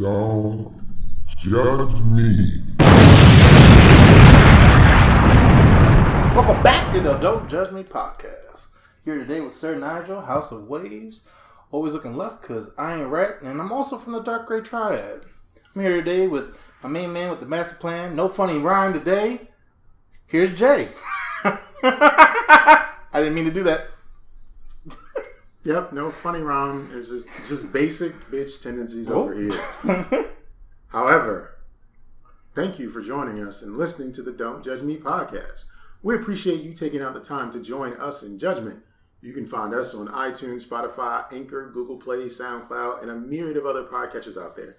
Don't judge me. Welcome back to the Don't Judge Me podcast. Here today with Sir Nigel, House of Waves. Always looking left because I ain't right, and I'm also from the Dark Gray Triad. I'm here today with my main man with the master plan. No funny rhyme today. Here's Jay. I didn't mean to do that. Yep, no funny rhyme. It's just it's just basic bitch tendencies over oh. here. However, thank you for joining us and listening to the Don't Judge Me podcast. We appreciate you taking out the time to join us in judgment. You can find us on iTunes, Spotify, Anchor, Google Play, SoundCloud, and a myriad of other podcatchers out there.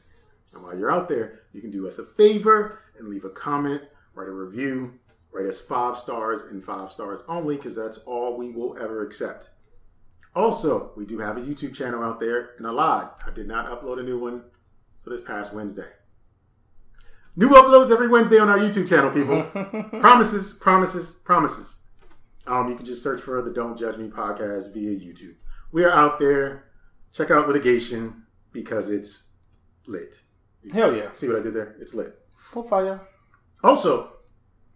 And while you're out there, you can do us a favor and leave a comment, write a review, rate us five stars and five stars only, because that's all we will ever accept. Also, we do have a YouTube channel out there, and a lot. I did not upload a new one for this past Wednesday. New uploads every Wednesday on our YouTube channel, people. promises, promises, promises. Um, you can just search for the Don't Judge Me podcast via YouTube. We are out there. Check out litigation because it's lit. Hell yeah. See what I did there? It's lit. Full fire. Also,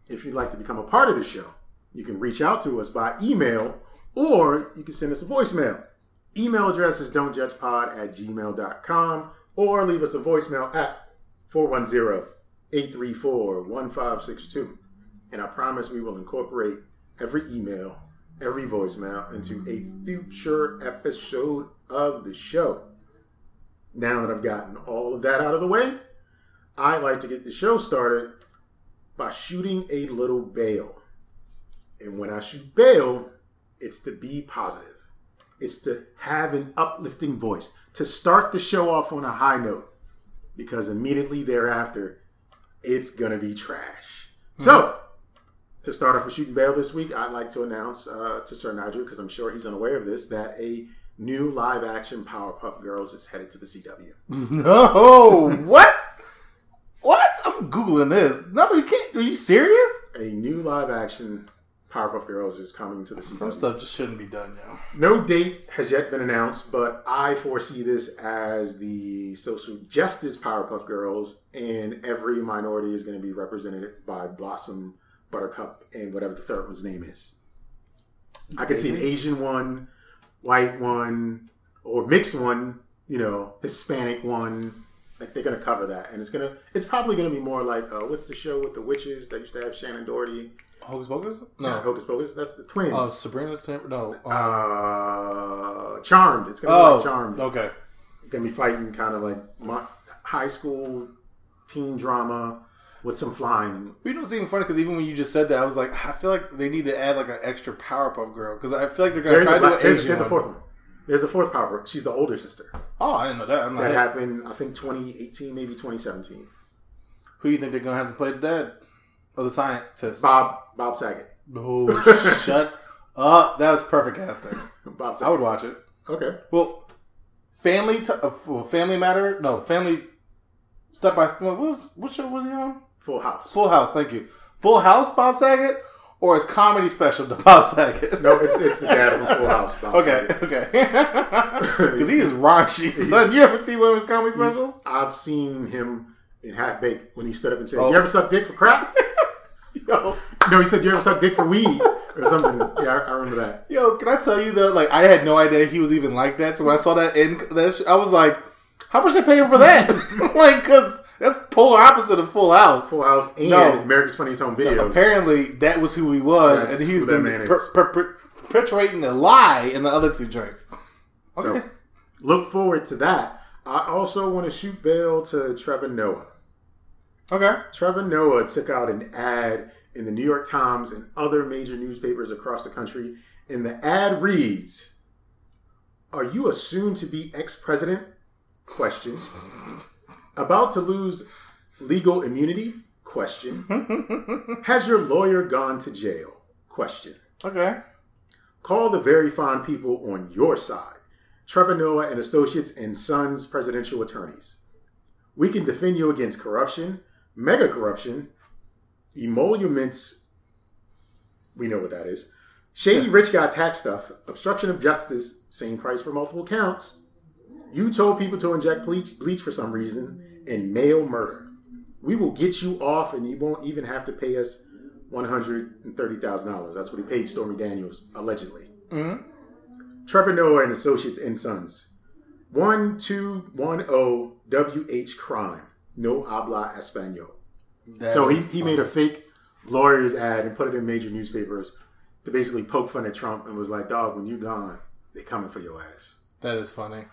if you'd like to become a part of the show, you can reach out to us by email or you can send us a voicemail. Email address is don'tjudgepod at gmail.com or leave us a voicemail at 410-834-1562. And I promise we will incorporate every email, every voicemail into a future episode of the show. Now that I've gotten all of that out of the way, I like to get the show started by shooting a little bail. And when I shoot bail, it's to be positive. It's to have an uplifting voice, to start the show off on a high note, because immediately thereafter, it's gonna be trash. So, to start off with shooting bail this week, I'd like to announce uh, to Sir Nigel, because I'm sure he's unaware of this, that a new live action Powerpuff Girls is headed to the CW. No, what? What? I'm googling this. No, you can't. Are you serious? A new live action Powerpuff Girls is coming to the CW. Some stuff just shouldn't be done, yo. No date has yet been announced, but I foresee this as the social justice Powerpuff Girls, and every minority is going to be represented by Blossom, Buttercup, and whatever the third one's name is. I could see an Asian one, white one, or mixed one, you know, Hispanic one. Like they're gonna cover that, and it's gonna, it's probably gonna be more like, uh, what's the show with the witches that used to have Shannen Doherty? Hocus Pocus? No, No. Hocus Pocus. That's the twins. Uh, Sabrina? No. Uh, uh, Charmed. It's gonna be oh, like Charmed. okay. Gonna be fighting kind of like my, high school teen drama with some flying. You know, it's even funny because even when you just said that, I was like, I feel like they need to add like an extra Powerpuff Girl because I feel like they're gonna There's try a, to do an there's, Asian there's a fourth one. There's a fourth power. She's the older sister. Oh, I didn't know that. I'm That not. happened, I think, 2018, maybe 2017. Who do you think they're gonna have to play the dad or the scientist? Bob Bob Saget. Oh, shut up! That was perfect casting. Bob Saget. I would watch it. Okay. Well, family, t- uh, well, family matter. No, family. Step by step. What was what show was he on? Full House. Full House. Thank you. Full House. Bob Saget, or his comedy special to Bob Saget. No, it's it's the dad from Full House. Bob Okay, Saget. okay. Because he is raunchy, son. You ever see one of his comedy specials? I've seen him in Half Baked when he stood up and said, Oh. "You ever suck dick for crap?" Yo, no, he said, "You ever suck dick for weed?" or something. Yeah, I, I remember that. yo, can I tell you though? Like, I had no idea he was even like that. So when I saw that in that, sh- I was like, "How much they pay him for that?" like, because that's polar opposite of Full House. Full House and No. America's Funniest Home Videos. Apparently, that was who he was, That's and he's been per- per- per- perpetuating a lie in the other two. So Okay. look forward to that. I also want to shoot bail to Trevor Noah. Okay. Trevor Noah took out an ad in the New York Times and other major newspapers across the country, and the ad reads, "Are you a soon-to-be ex-president?" Question. About to lose legal immunity? Question. Has your lawyer gone to jail? Question. Okay. Call the very fine people on your side. Trevor Noah and Associates and Sons presidential attorneys. We can defend you against corruption, mega corruption, emoluments. We know what that is. Shady rich guy tax stuff, obstruction of justice, same price for multiple counts. You told people to inject bleach, bleach for some reason, and mail murder. We will get you off, and you won't even have to pay us one hundred and thirty thousand dollars. That's what he paid Stormy Daniels allegedly. Mm-hmm. Trevor Noah and Associates and Sons. One two one zero W H crime. No habla español. That So he, he made a fake lawyer's ad and put it in major newspapers to basically poke fun at Trump and was like, "Dog, when you gone, they coming for your ass." That is funny.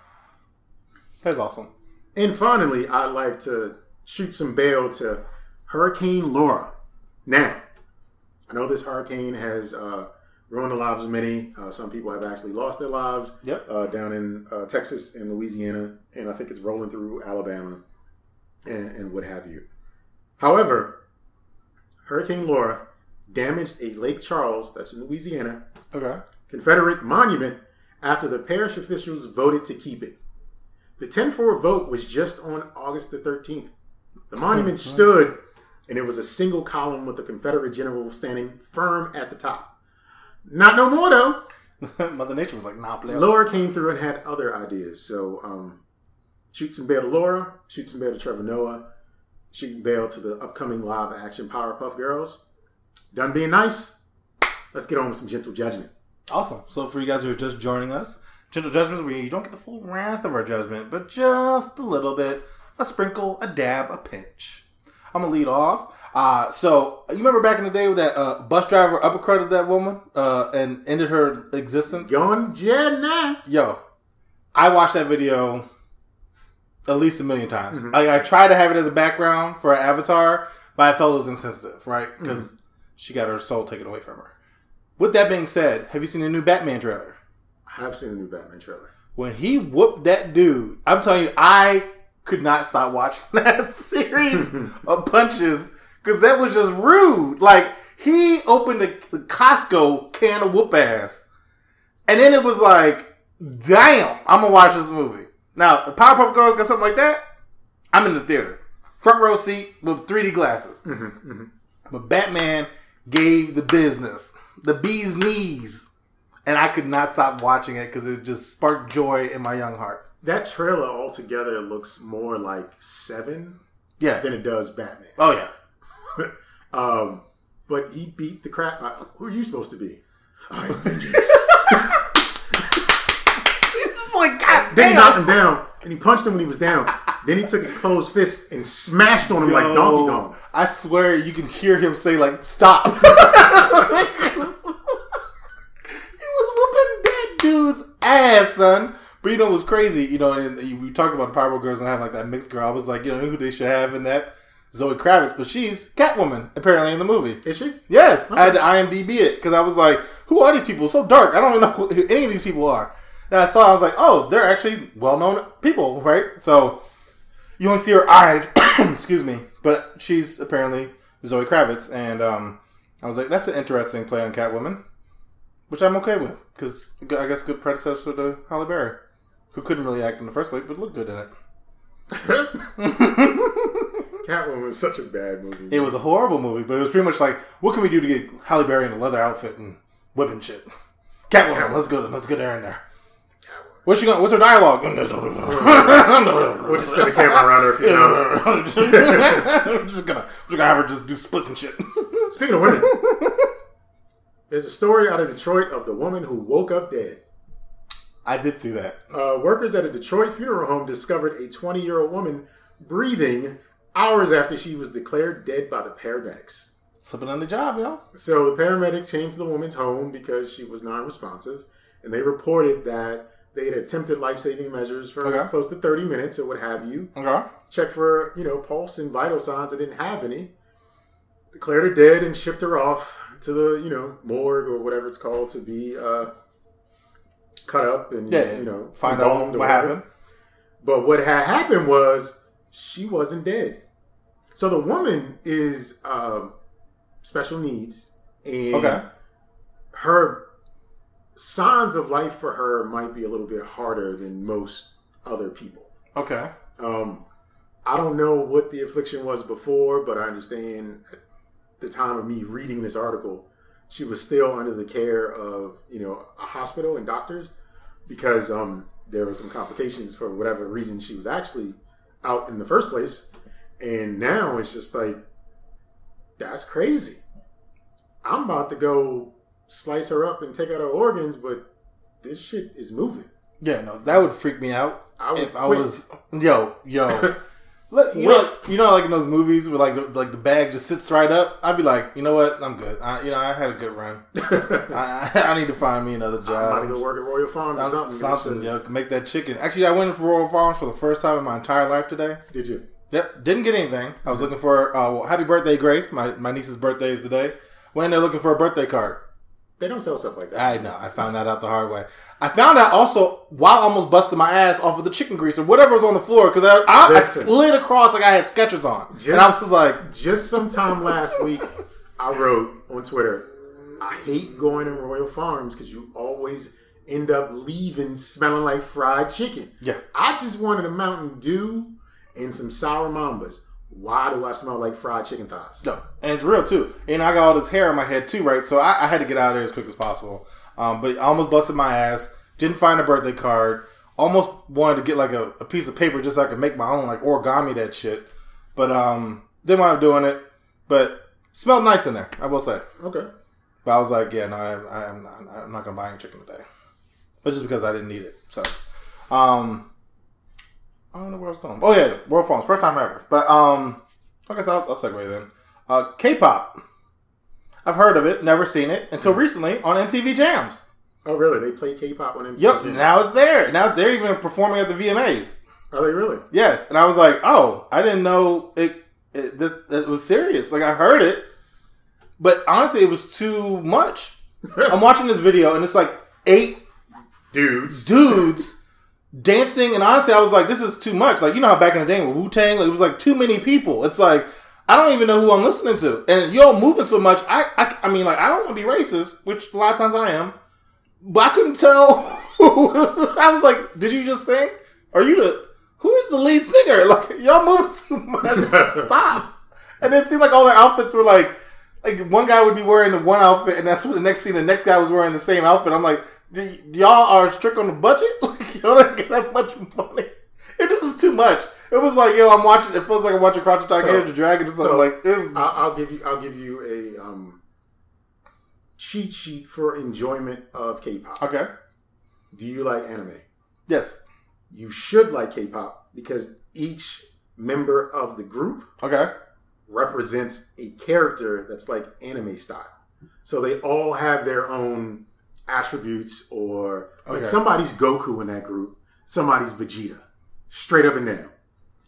That's awesome. And finally, I'd like to shoot some bail to Hurricane Laura. Now, I know this hurricane has uh, ruined the lives of many. Uh, some people have actually lost their lives Yep. uh, down in uh, Texas and Louisiana, and I think it's rolling through Alabama and, and what have you. However, Hurricane Laura damaged a Lake Charles, that's in Louisiana, Okay. Confederate monument after the parish officials voted to keep it. The 10 4 vote was just on August the 13th. The monument stood, and it was a single column with the Confederate general standing firm at the top. Not no more, though. Mother Nature was like, nah, play. Laura came through and had other ideas. So, um, shoot some bail to Laura, shoot some bail to Trevor Noah, shoot bail to the upcoming live action Powerpuff Girls. Done being nice. Let's get on with some gentle judgment. Awesome. So for you guys who are just joining us, gentle judgment where you don't get the full wrath of our judgment, but just a little bit, a sprinkle, a dab, a pinch. I'm gonna lead off. Uh, so you remember back in the day with that uh, bus driver uppercutted that woman uh, and ended her existence? Jenna. Yo, I watched that video at least a million times. Mm-hmm. I, I tried to have it as a background for an avatar, but I felt it was insensitive, right? Mm-hmm. Because she got her soul taken away from her. With that being said, have you seen the new Batman trailer? I have seen the new Batman trailer. When he whooped that dude, I'm telling you, I could not stop watching that series of punches because that was just rude. Like he opened the, the Costco can of whoop ass, and then it was like, damn, I'm gonna watch this movie. Now, the Powerpuff Girls got something like that. I'm in the theater, front row seat with 3D glasses. But Batman gave the business, the bee's knees, and I could not stop watching it because it just sparked joy in my young heart. That trailer altogether looks more like Seven Yeah. than it does Batman. Oh yeah. Um, but he beat the crap out. Who are you supposed to be? I am vengeance. It's just like God then he knocked him down, and he punched him when he was down. Then he took his closed fist and smashed on him like Donkey Yo, Kong. I swear you can hear him say like stop. he was whooping that dude's ass, son. But you know what was crazy? You know, and we talked about the Powerpuff Girls and having like that mixed girl. I was like, you know who they should have in that? Zoe Kravitz, but she's Catwoman apparently in the movie. Is she? Yes, I had to IMDb it because I was like, "Who are these people? So dark. I don't even know who any of these people are." And I saw, I was like, "Oh, they're actually well-known people, right?" So you only see her eyes, excuse me, but she's apparently Zoe Kravitz, and um, I was like, "That's an interesting play on Catwoman," which I'm okay with because I guess good predecessor to Halle Berry, who couldn't really act in the first place, but looked good in it. Catwoman was such a bad movie. It was a horrible movie, but it was pretty much like, what can we do to get Halle Berry in a leather outfit and whipping shit? Catwoman, let's go, let's get her in there. What's she going? What's her dialogue? We'll just spin the camera around her a few times. we're just gonna, we're gonna have her just do splits and shit. Speaking of women, there's a story out of Detroit of the woman who woke up dead. I did see that. Uh, workers at a Detroit funeral home discovered a 20 year old woman breathing hours after she was declared dead by the paramedics. Slipping on the job, yo. So the paramedic came to the woman's home because she was non responsive, and they reported that they had attempted life saving measures for Okay. close to 30 minutes or what have you. Okay. Checked for, you know, pulse and vital signs. They didn't have any. Declared her dead and shipped her off to the, you know, morgue or whatever it's called to be uh, cut up and, Yeah, you know, find out what happened. But what had happened was she wasn't dead. So the woman is um, special needs, and Okay. her signs of life for her might be a little bit harder than most other people. Okay. Um, I don't know what the affliction was before, but I understand at the time of me reading this article, she was still under the care of you know a hospital and doctors because um, there were some complications for whatever reason she was actually out in the first place. And now it's just like, that's crazy. I'm about to go slice her up and take out her organs, but this shit is moving. Yeah, no, that would freak me out I would if I quit. was yo yo. Look, you know, you know, like in those movies where like the, like the bag just sits right up. I'd be like, you know what, I'm good. I, you know, I had a good run. I, I, I need to find me another job. I'm about to go work at Royal Farms or Something, something. something, yo, make that chicken. Actually, I went in for Royal Farms for the first time in my entire life today. Did you? Yep, didn't get anything. I was looking for uh, well, happy birthday, Grace. My my niece's birthday is today. Went in there looking for a birthday card. They don't sell stuff like that. I know. I found that out the hard way. I found out also while I almost busted my ass off of the chicken grease or whatever was on the floor because I, I, I slid across like I had Skechers on, Just- and I was like, Just sometime last week, I wrote on Twitter, I hate going to Royal Farms because you always end up leaving smelling like fried chicken. Yeah. I just wanted a Mountain Dew and some sour mambas. Why do I smell like fried chicken thighs? no, and it's real too. And I got all this hair on my head too, right? So I, I had to get out of there as quick as possible. Um, but I almost busted my ass. Didn't find a birthday card. Almost wanted to get like a, a piece of paper just so I could make my own, like origami that shit. But um, didn't wind up doing it. But smelled nice in there, I will say. Okay. But I was like, yeah, no, I, I'm not, I'm not gonna buy any chicken today. But just because I didn't need it. So, um, I don't know where I was going. Oh yeah, Royal Farms, first time ever. But um, I guess I'll, I'll segue then. Uh, K-pop. I've heard of it, never seen it until recently on MTV Jams. Oh, really? They play K-pop on MTV? Yep, now it's there. Now they're even performing at the VMAs. Are they really? Yes, and I was like, oh, I didn't know it. It, that, that was serious. Like I heard it, but honestly, it was too much. I'm watching this video, and it's like eight Dudes. dudes dancing, and honestly, I was like, this is too much. Like you know how back in the day with Wu Tang, like, it was like too many people. It's like I don't even know who I'm listening to, and y'all moving so much. I, I, I mean, like I don't want to be racist, which a lot of times I am, but I couldn't tell. I was like, did you just sing? Are you the who is the lead singer? Like y'all moving too much. Stop. And it seemed like all their outfits were like, like one guy would be wearing the one outfit, and that's what the next scene, the next guy was wearing the same outfit. I'm like, y- y'all are strict on the budget? Like y'all don't get that much money. And this is too much. It was like, yo, I'm watching. It feels like I'm watching Crouch Attack So- the Dragon something. so- like this. I'll, I'll give you. I'll give you a um, cheat sheet for enjoyment of K-pop. Okay. Do you like anime? Yes. You should like K-pop because each member of the group Okay. represents a character that's like anime style. So they all have their own attributes, or like somebody's Goku in that group, somebody's Vegeta, straight up and down.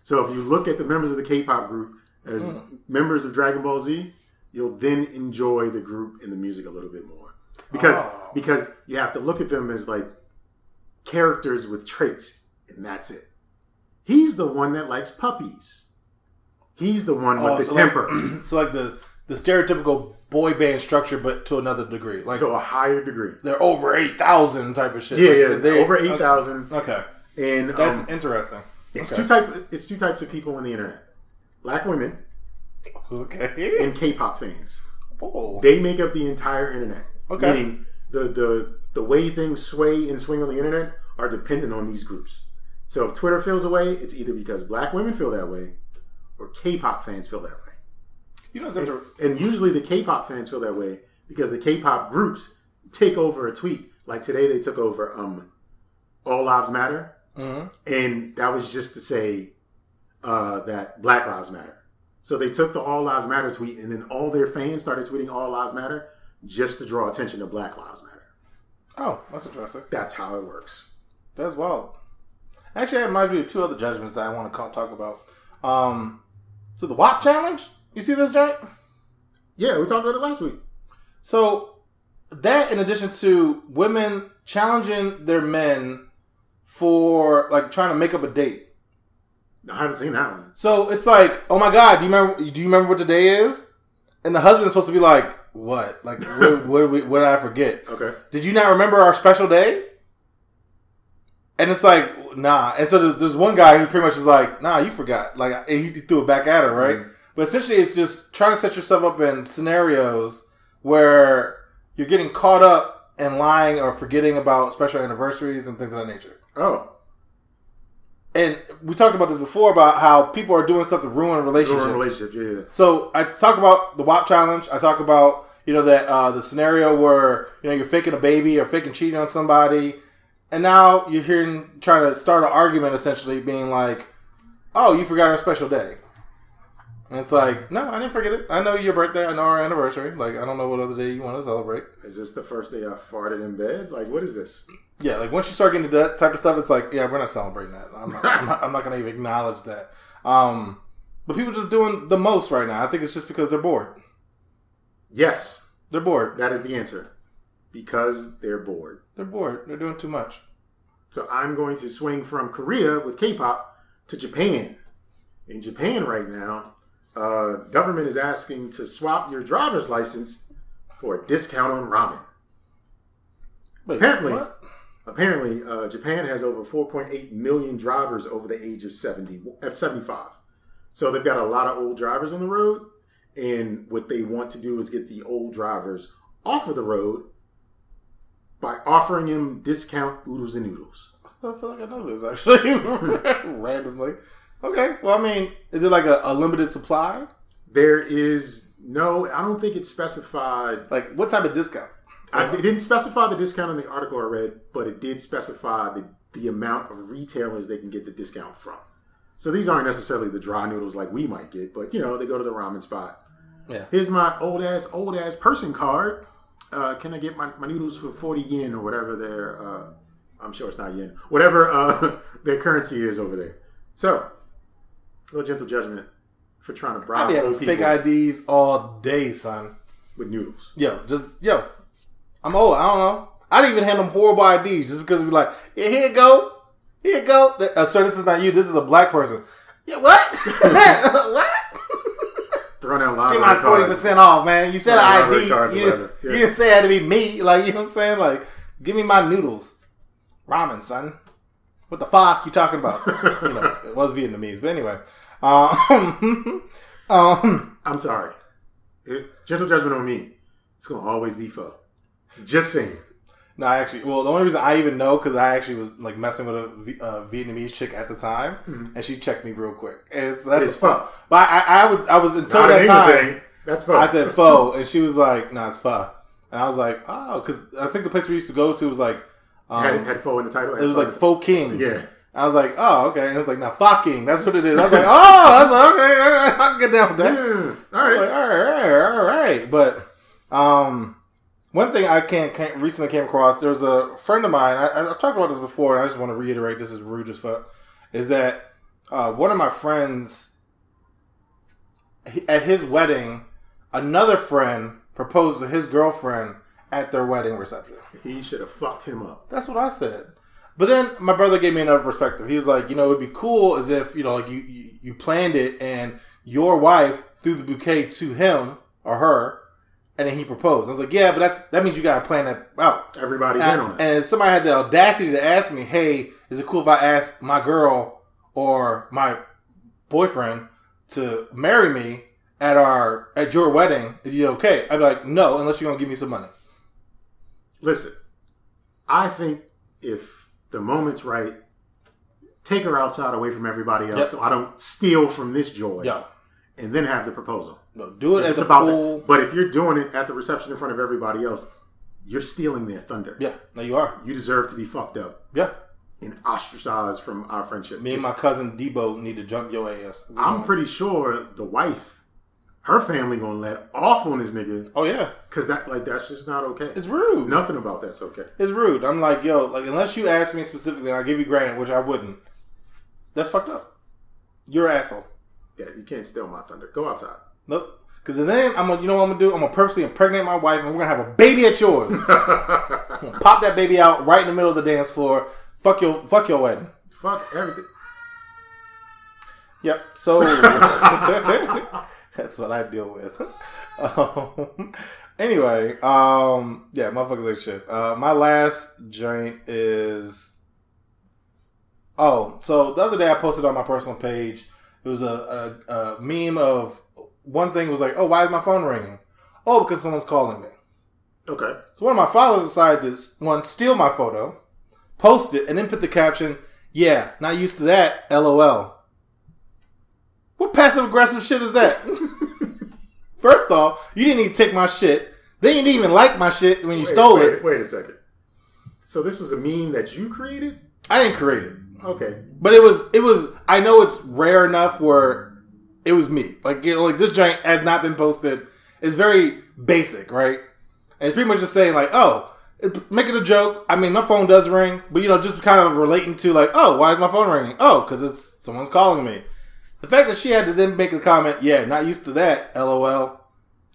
So if you look at the members of the K-pop group as Hmm. members of Dragon Ball Z, you'll then enjoy the group and the music a little bit more because Oh. because you have to look at them as like characters with traits, and that's it. He's the one that likes puppies. He's the one with Oh, the so temper. Like, so like the the stereotypical boy band structure, but to another degree. Like to a higher degree. they're over eight thousand type of shit. Yeah, Like, yeah, they- over eight thousand, Okay. and That's um, interesting. it's okay. two type. It's two types of people on the internet: black women Okay. and K-pop fans. Oh. They make up the entire internet. Okay. Meaning the the the way things sway and swing on the internet are dependent on these groups. So if Twitter feels away, it's either because black women feel that way, or K-pop fans feel that way. You know, it's interesting. And usually the K-pop fans feel that way because the K-pop groups take over a tweet. Like today, they took over um, "All Lives Matter," Mhm. and that was just to say uh, that Black Lives Matter. So they took the "All Lives Matter" tweet, and then all their fans started tweeting "All Lives Matter" just to draw attention to Black Lives Matter. Oh, that's interesting. That's how it works. That's wild. Actually, that reminds me of two other judgments that I want to talk about. Um, so the WAP challenge. You see this, Jake? Yeah, we talked about it last week. So that, in addition to women challenging their men for like trying to make up a date. I haven't seen that one. So it's like, oh my god, do you remember? Do you remember what today is? And the husband's supposed to be like, what? Like, what, what, did what did I forget? Okay. Did you not remember our special day? And it's like, nah. And so there's, there's one guy who pretty much was like, nah, you forgot. Like, and he threw it back at her, right? Mhm. But essentially, it's just trying to set yourself up in scenarios where you're getting caught up and lying or forgetting about special anniversaries and things of that nature. Oh. and we talked about this before about how people are doing stuff to ruin relationships. Ruin relationships, yeah. So I talk about the WAP challenge. I talk about you know that uh, the scenario where you know you're faking a baby or faking cheating on somebody, and now you're hearing trying to start an argument essentially being like, "Oh, you forgot our special day," and it's like, "No, I didn't forget it. I know your birthday. I know our anniversary. Like I don't know what other day you want to celebrate." Is this the first day I farted in bed? Like, what is this? Yeah, like once you start getting to that type of stuff, it's like, yeah, we're not celebrating that. I'm not, I'm not, I'm not going to even acknowledge that. Um, but people are just doing the most right now. I think it's just because they're bored. Yes, They're bored. that is the answer. Because they're bored. They're bored. They're doing too much. So I'm going to swing from Korea with K-pop to Japan. In Japan right now, uh, government is asking to swap your driver's license for a discount on ramen. Wait, Apparently, what? apparently, uh, Japan has over 4.8 million drivers over the age of 70, of 75. So they've got a lot of old drivers on the road, and what they want to do is get the old drivers off of the road by offering them discount oodles and noodles. I feel like I know this actually randomly. Okay, well, I mean, is it like a, a limited supply? There is no, I don't think it's specified. Like, what type of discount? I, it didn't specify the discount in the article I read, but it did specify the, the amount of retailers they can get the discount from. So these aren't necessarily the dry noodles like we might get, but you know, they go to the ramen spot. Yeah. Here's my old ass, old ass person card. Uh, can I get my, my noodles for 40 yen or whatever their, uh, I'm sure it's not yen, whatever uh, their currency is over there. So, little gentle judgment for trying to I bribe be having fake IDs all day, son. with noodles. Yo, just yo. I'm old. I don't know. I didn't even hand them horrible IDs just because we like, yeah, here you go, here you go. Uh, sir, this is not you. This is a black person. Yeah, what? what? Throwing out live Get my forty percent off, man. You said an ID. You didn't. Yeah. you didn't say it had to be me. Like you know what I'm saying? Like, give me my noodles, ramen, son. What the fuck you talking about? you know, it was Vietnamese, but anyway. Um, um, I'm sorry. It- gentle judgment on me. It's gonna always be pho. Just saying. no, I actually, well, the only reason I even know because I actually was like messing with a, uh, Vietnamese chick at the time, and she checked me real quick. And it's, that's It's pho. But I, I, I was, I was until Not that time. thing. That's pho. I said pho, and she was like, "Nah, it's pho." And I was like, "Oh," because I think the place we used to go to was like, um, had, had pho in the title. it was like Pho King. Yeah. I was like, "Oh, okay." And it was like, "Nah, fucking." That's what it is. I was like, "Oh," I was like, "Okay, all right, I can get down with that." Yeah. All right. like, all right, all right, all right. But um, one thing I can't, can't recently came across. There was a friend of mine. I, I've talked about this before, and I just want to reiterate. This is rude as fuck. Is that uh, one of my friends he- at his wedding? Another friend proposed to his girlfriend at their wedding reception. He should have fucked him up. That's what I said. But then my brother gave me another perspective. He was like, you know, it'd be cool as if you know, like you you, you planned it and your wife threw the bouquet to him or her, and then he proposed. I was like, yeah, but that's that means you got to plan that out. Everybody's in on it. and somebody had the audacity to ask me, hey, is it cool if I ask my girl or my boyfriend to marry me at our at your wedding? Is you okay? I'd be like, no, unless you're gonna give me some money. Listen, I think if the moment's right, take her outside away from everybody else Yep. so I don't steal from this joy Yo, and then have the proposal. no, do it at It's about pool. that. But if you're doing it at the reception in front of everybody else, you're stealing their thunder. Yeah, no, you are. You deserve to be fucked up Yeah. and ostracized from our friendship. Me and my cousin Debo need to jump your ass. We I'm pretty sure the wife, her family gonna let off on this nigga Oh yeah, because that like that's just not okay. it's rude. Nothing about that's okay. It's rude. I'm like, yo, like unless you ask me specifically, and I give you granted, which I wouldn't. That's fucked up. You're an asshole. Yeah, you can't steal my thunder. Go outside. Nope. Because then I'm gonna, you know what I'm gonna do? I'm gonna purposely impregnate my wife, and we're gonna have a baby at yours. Pop that baby out right in the middle of the dance floor. Fuck your, fuck your wedding. Fuck everything. Yep. So that's what I deal with. Um, anyway, um, yeah, motherfuckers ain't shit. Uh, my last joint is. Oh, so the other day I posted on my personal page. It was a, a, a meme of one thing was like, "Oh, why is my phone ringing?" Oh, because someone's calling me. Okay. So one of my followers decided to one steal my photo, post it, and then put the caption, Yeah, not used to that. LOL. What passive aggressive shit is that? First off, you didn't even take my shit. Then you didn't even like my shit when you Wait, stole wait, it. Wait a second. So this was a meme that you created? I didn't create it. Okay. But it was it was I know it's rare enough where it was me. Like you know, like this joint has not been posted. It's very basic, right? And it's pretty much just saying like, oh, making a joke. I mean, my phone does ring, but you know, just kind of relating to like, oh, why is my phone ringing? Oh, because it's someone's calling me. The fact that she had to then make the comment, yeah, not used to that. LOL.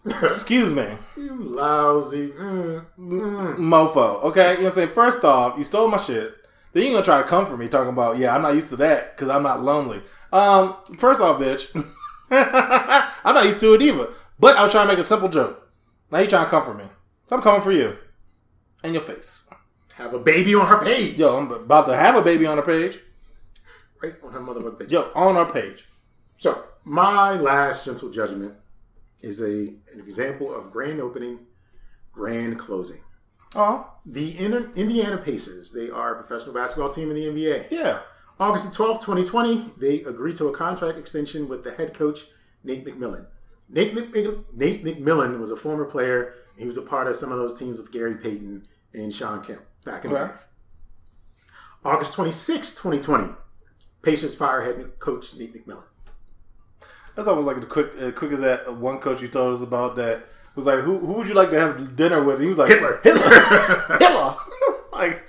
Excuse me, You lousy. Mm, mm. mofo. Okay, you know what I'm saying. First off, you stole my shit. Then you're gonna try to comfort me talking about, yeah, I'm not used to that because I'm not lonely. Um, first off, bitch, I'm not used to it either. But I was trying to make a simple joke. Now you're trying to comfort me, so I'm coming for you, in your face. Have a baby on her page. Yo, I'm about to have a baby on her page. Right on her motherfucking page. Yo, on our page. So, my last gentle judgment is a an example of grand opening, grand closing. Oh, The Inter- Indiana Pacers, they are a professional basketball team in the NBA. yeah. August the 12th, 2020, they agreed to a contract extension with the head coach, Nate McMillan. Nate, McMillan, Nate McMillan was a former player. He was a part of some of those teams with Gary Payton and Shawn Kemp back in the day. August 26th, 2020, Pacers fire head coach Nate McMillan. That's almost like the quick, uh, quick as that one coach you told us about that was like, who, who would you like to have dinner with? And he was like, Hitler. Hitler, Hitler. like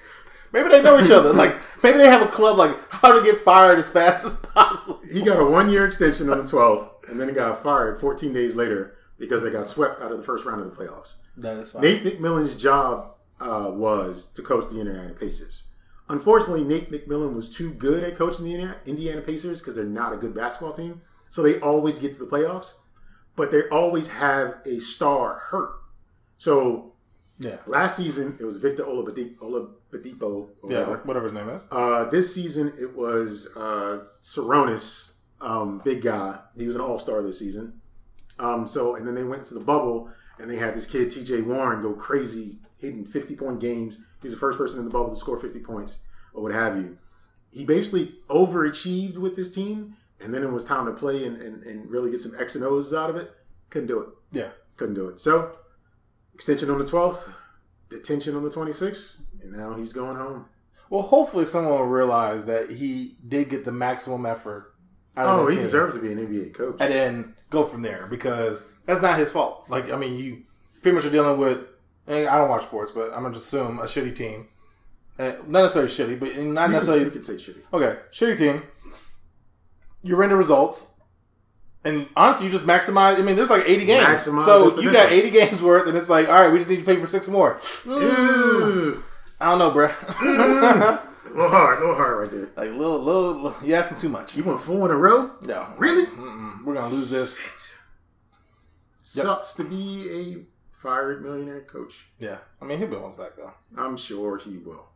maybe they know each other. Like maybe they have a club like how to get fired as fast as possible. He got a one year extension on the 12th, and then he got fired 14 days later because they got swept out of the first round of the playoffs. That is fine. Nate McMillan's job uh, was to coach the Indiana Pacers. Unfortunately, Nate McMillan was too good at coaching the Indiana- Indiana Pacers because they're not a good basketball team. So they always get to the playoffs, but they always have a star hurt. So Yeah, last season it was Victor Oladipo, Oladipo or yeah, whatever. whatever his name is. Uh, this season it was uh, Sabonis, um, big guy. He was an All Star this season. Um, so and then they went to the bubble and they had this kid T.J. Warren go crazy, hitting fifty point games. He's the first person in the bubble to score fifty points or what have you. He basically overachieved with this team, and then it was time to play and, and, and really get some X and O's out of it. Couldn't do it. Yeah, Couldn't do it. So extension on the twelfth, detention on the twenty sixth, and now he's going home. Well, hopefully someone will realize that he did get the maximum effort. Oh, he team. deserves to be an NBA coach. and then go from there because that's not his fault. Like I mean, you pretty much are dealing with. I don't watch sports, but I'm gonna assume a shitty team. Uh, not necessarily shitty, but not You can, necessarily you can say shitty. okay. Shitty team. You render results, and honestly, you just maximize. I mean, there's like 80 games, Maximize so you got 80 games worth, and it's like, all right, we just need to pay for six more. Mm, I don't know, bruh. A little hard, a little hard right there. like little, little, little, you asking too much. You went four in a row? No, Really? Mm-mm. we're gonna lose this. Sucks to be a fired millionaire coach. Yeah, I mean, he'll be on back though. I'm sure he will.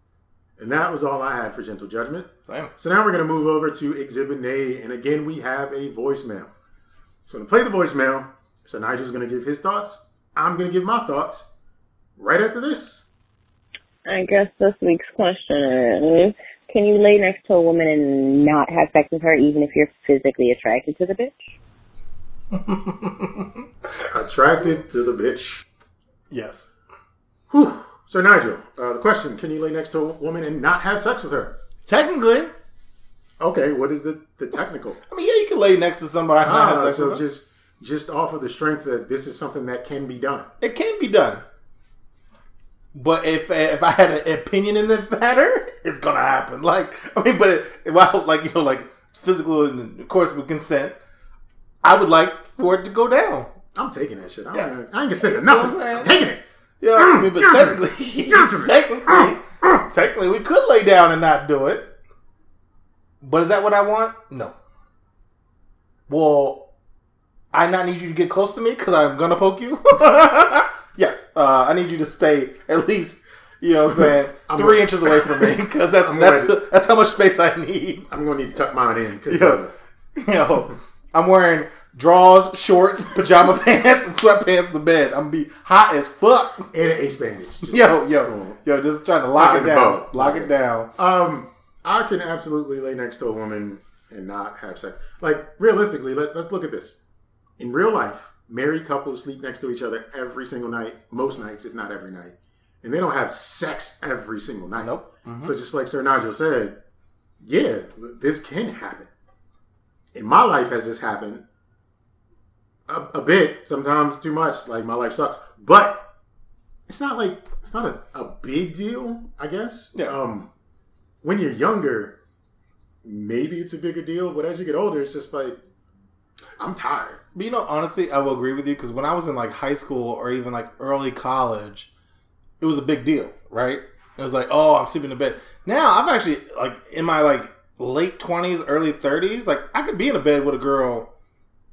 And that was all I had for Gentle Judgment. Same. So now we're going to move over to Exhibit A. And again, we have a voicemail. So I'm going to play the voicemail, so Nigel's going to give his thoughts. I'm going to give my thoughts right after this. I guess this week's question is, can you lay next to a woman and not have sex with her even if you're physically attracted to the bitch? Attracted to the bitch. Yes. Whew. So Nigel, uh, the question: Can you lay next to a woman and not have sex with her? Technically, Okay, what is the the technical? I mean, yeah, you can lay next to somebody. and not have Ah, sex so with them. just just off of the strength that this is something that can be done. it can be done. But if if I had an opinion in the matter, it's gonna happen. Like I mean, but it, well, like you know, like physical and of course with consent, I would like for it to go down. I'm taking that shit. I'm Yeah. I ain't gonna say You know what nothing. I'm I'm saying? Yeah, I mean, but technically, technically, technically, we could lay down and not do it. But is that what I want? No. Well, I not need you to get close to me because I'm gonna poke you. yes, uh, I need you to stay at least, you know, what I'm saying I'm three gonna- inches away from me because that's that's that's how much space I need. I'm gonna need to tuck mine in because uh, You know, I'm wearing drawers, shorts, pajama pants, and sweatpants to bed. I'm gonna be hot as fuck. and an ace bandage. Yo, yo, gonna- yo, just trying to lock Tie it down. bow. Lock Okay. it down. Um, I can absolutely lay next to a woman and not have sex. Like realistically, let's let's look at this. In real life, married couples sleep next to each other every single night, most nights, if not every night, and they don't have sex every single night. Nope. So just like Sir Nigel said, yeah, this can happen. In my life, has this happened? A, a bit, sometimes too much. Like my life sucks, but it's not like it's not a, a big deal. I guess. Yeah. Um, when you're younger, maybe it's a bigger deal, but as you get older, it's just like I'm tired. But you know, honestly, I will agree with you because when I was in like high school or even like early college, it was a big deal, right? It was like, oh, I'm sleeping in bed. Now I've actually like in my like late twenties, early thirties, like I could be in a bed with a girl,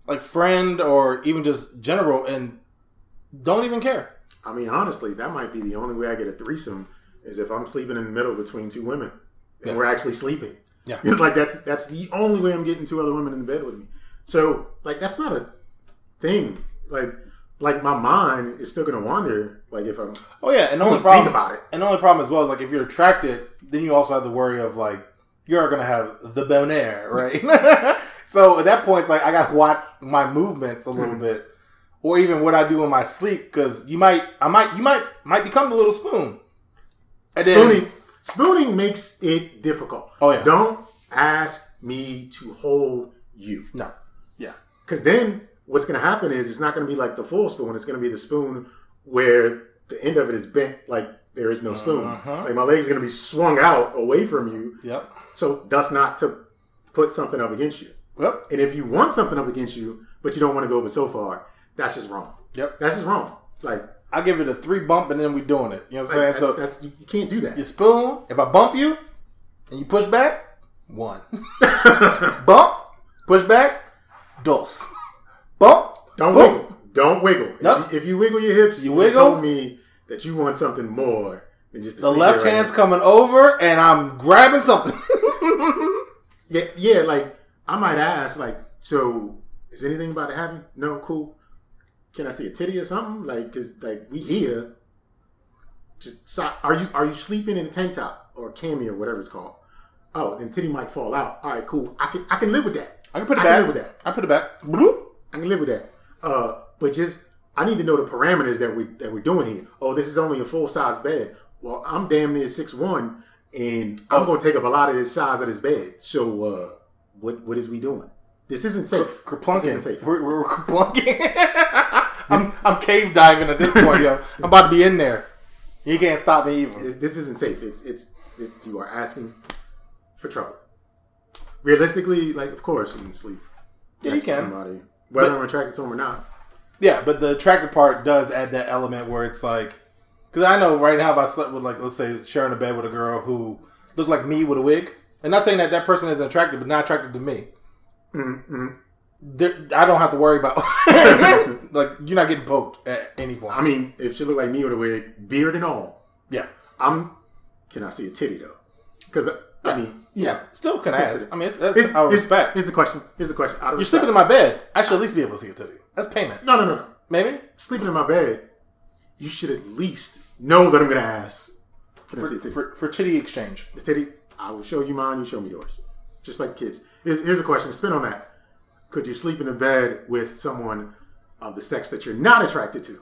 like friend or even just general, and don't even care. I mean, honestly, that might be the only way I get a threesome is if I'm sleeping in the middle between two women and Yeah. we're actually sleeping. Yeah. It's like that's that's the only way I'm getting two other women in the bed with me. So like that's not a thing. Like like my mind is still gonna wander. Like if I'm Oh yeah, and the only Think problem about it. And the only problem as well is like if you're attracted, then you also have the worry of like you're gonna have the bon air, right? so at that point, it's like I gotta watch my movements a little hmm. bit, or even what I do in my sleep, because you might, I might, you might, might become the little spoon. And then- spooning spooning makes it difficult. Oh, yeah. Don't ask me to hold you. no, yeah, Because then what's to happen is it's not to be like the full spoon. It's to be the spoon where the end of it is bent, like there is no spoon. Uh-huh. Like my leg's going to be swung out away from you, yep, so that's not to put something up against you. yep, And if you want something up against you, but you don't want to go but so far, that's just wrong. yep. That's just wrong. Like, I give it a three bump, and then we doing it. You know what I'm like saying? that's, so that's, you can't do that. you spoon. If I bump you, and you push back, one. bump, push back, dos. Bump, Don't boom. wiggle. Don't wiggle. Nope. If, you, if you wiggle your hips, You you wiggle? told me that you want something more than just The left hand's coming over, and I'm grabbing something. Yeah, yeah. Like I might ask, like, so is anything about to happen? No, cool. Can I see a titty or something? Like, cause like we here. Just so, are you are you sleeping in a tank top or a cami or whatever it's called? Oh, then titty might fall out. All right, cool. I can I can live with that. I can put it I back. can live with that. I put it back. Bloop. I can live with that. Uh, but just I need to know the parameters that we that we're doing here. Oh, this is only a full size bed. Well, I'm damn near six one, and I'm going to take up a lot of this size of this bed. So, uh, what what is we doing? This isn't safe. This isn't Kerplunking. safe. We're, we're kerplunking. I'm, I'm cave diving at this point, yo. I'm about to be in there. You can't stop me even. This, this isn't safe. It's it's this you are asking for trouble. Realistically, like of course you can sleep. Yeah, you can. Somebody, whether But- I'm attracted to them or not. Yeah, but the attractive part does add that element where it's like, because I know right now if I slept with like, let's say, sharing a bed with a girl who looked like me with a wig, and not saying that that person isn't attractive, but not attracted to me. Mm-hmm. There, I don't have to worry about like you're not getting poked at any point. I mean, if she looked like me with a wig, beard and all, yeah, I'm. Can I see a titty though? Because I mean, you yeah. Still can That's ask. I mean, it's, that's Here's, our here's- respect. Here's the question. Here's the question. Out of You're sleeping in my bed. I should at least be able to see a titty. That's payment. No, no, no, no. Maybe Sleeping in my bed, you should at least know that I'm gonna ask. Can I see a for, titty? for, for titty exchange. the titty. I will show you mine. You show me yours. Just like kids. Here's, here's a question. Spin on that. Could you sleep in a bed with someone of the sex that you're not attracted to?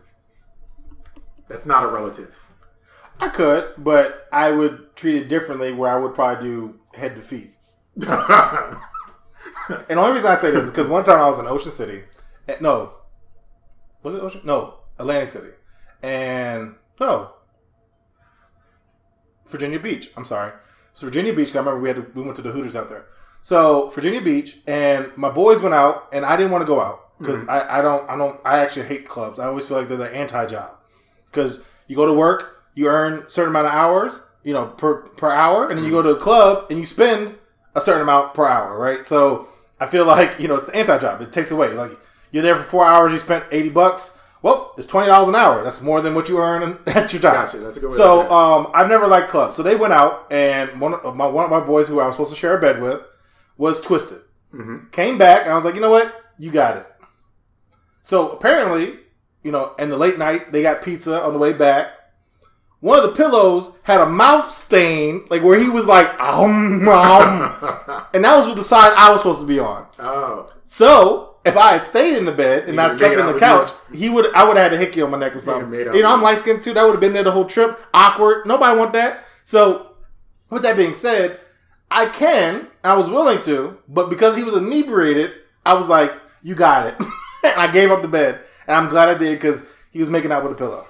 That's not a relative. I could, but I would treat it differently. Where I would probably do head to feet. And the only reason I say this is because one time I was in Ocean City. Eh, No, was it Ocean? No, Atlantic City, and no, Virginia Beach. I'm sorry, it's Virginia Beach. I remember we had to, we went to the Hooters out there. So Virginia Beach, and my boys went out, and I didn't want to go out because I, I don't I don't I actually hate clubs. I always feel like they're the anti job because you go to work, you earn a certain amount of hours, you know, per per hour, and then you go to a club and you spend a certain amount per hour, right? So I feel like you know it's the anti job. It takes away like you're there for four hours, you spent eighty bucks. Well, it's twenty dollars an hour. That's more than what you earn at your job. Gotcha. That's a good way So um, I've never liked clubs. So they went out, and one of my one of my boys who I was supposed to share a bed with was twisted. Came back, and I was like, you know what, you got it. So apparently, you know, in the late night, they got pizza on the way back. one of the pillows had a mouth stain, like where he was like, um, um, and that was with the side I was supposed to be on. Oh, So if I had stayed in the bed and not slept in the couch, he would I would have had a hickey on my neck or something. You know, I'm light skinned too. That would have been there the whole trip. Awkward. Nobody want that. So with that being said, I can. I was willing to, but because he was inebriated, I was like, "You got it," and I gave up the bed, and I'm glad I did because he was making out with a pillow.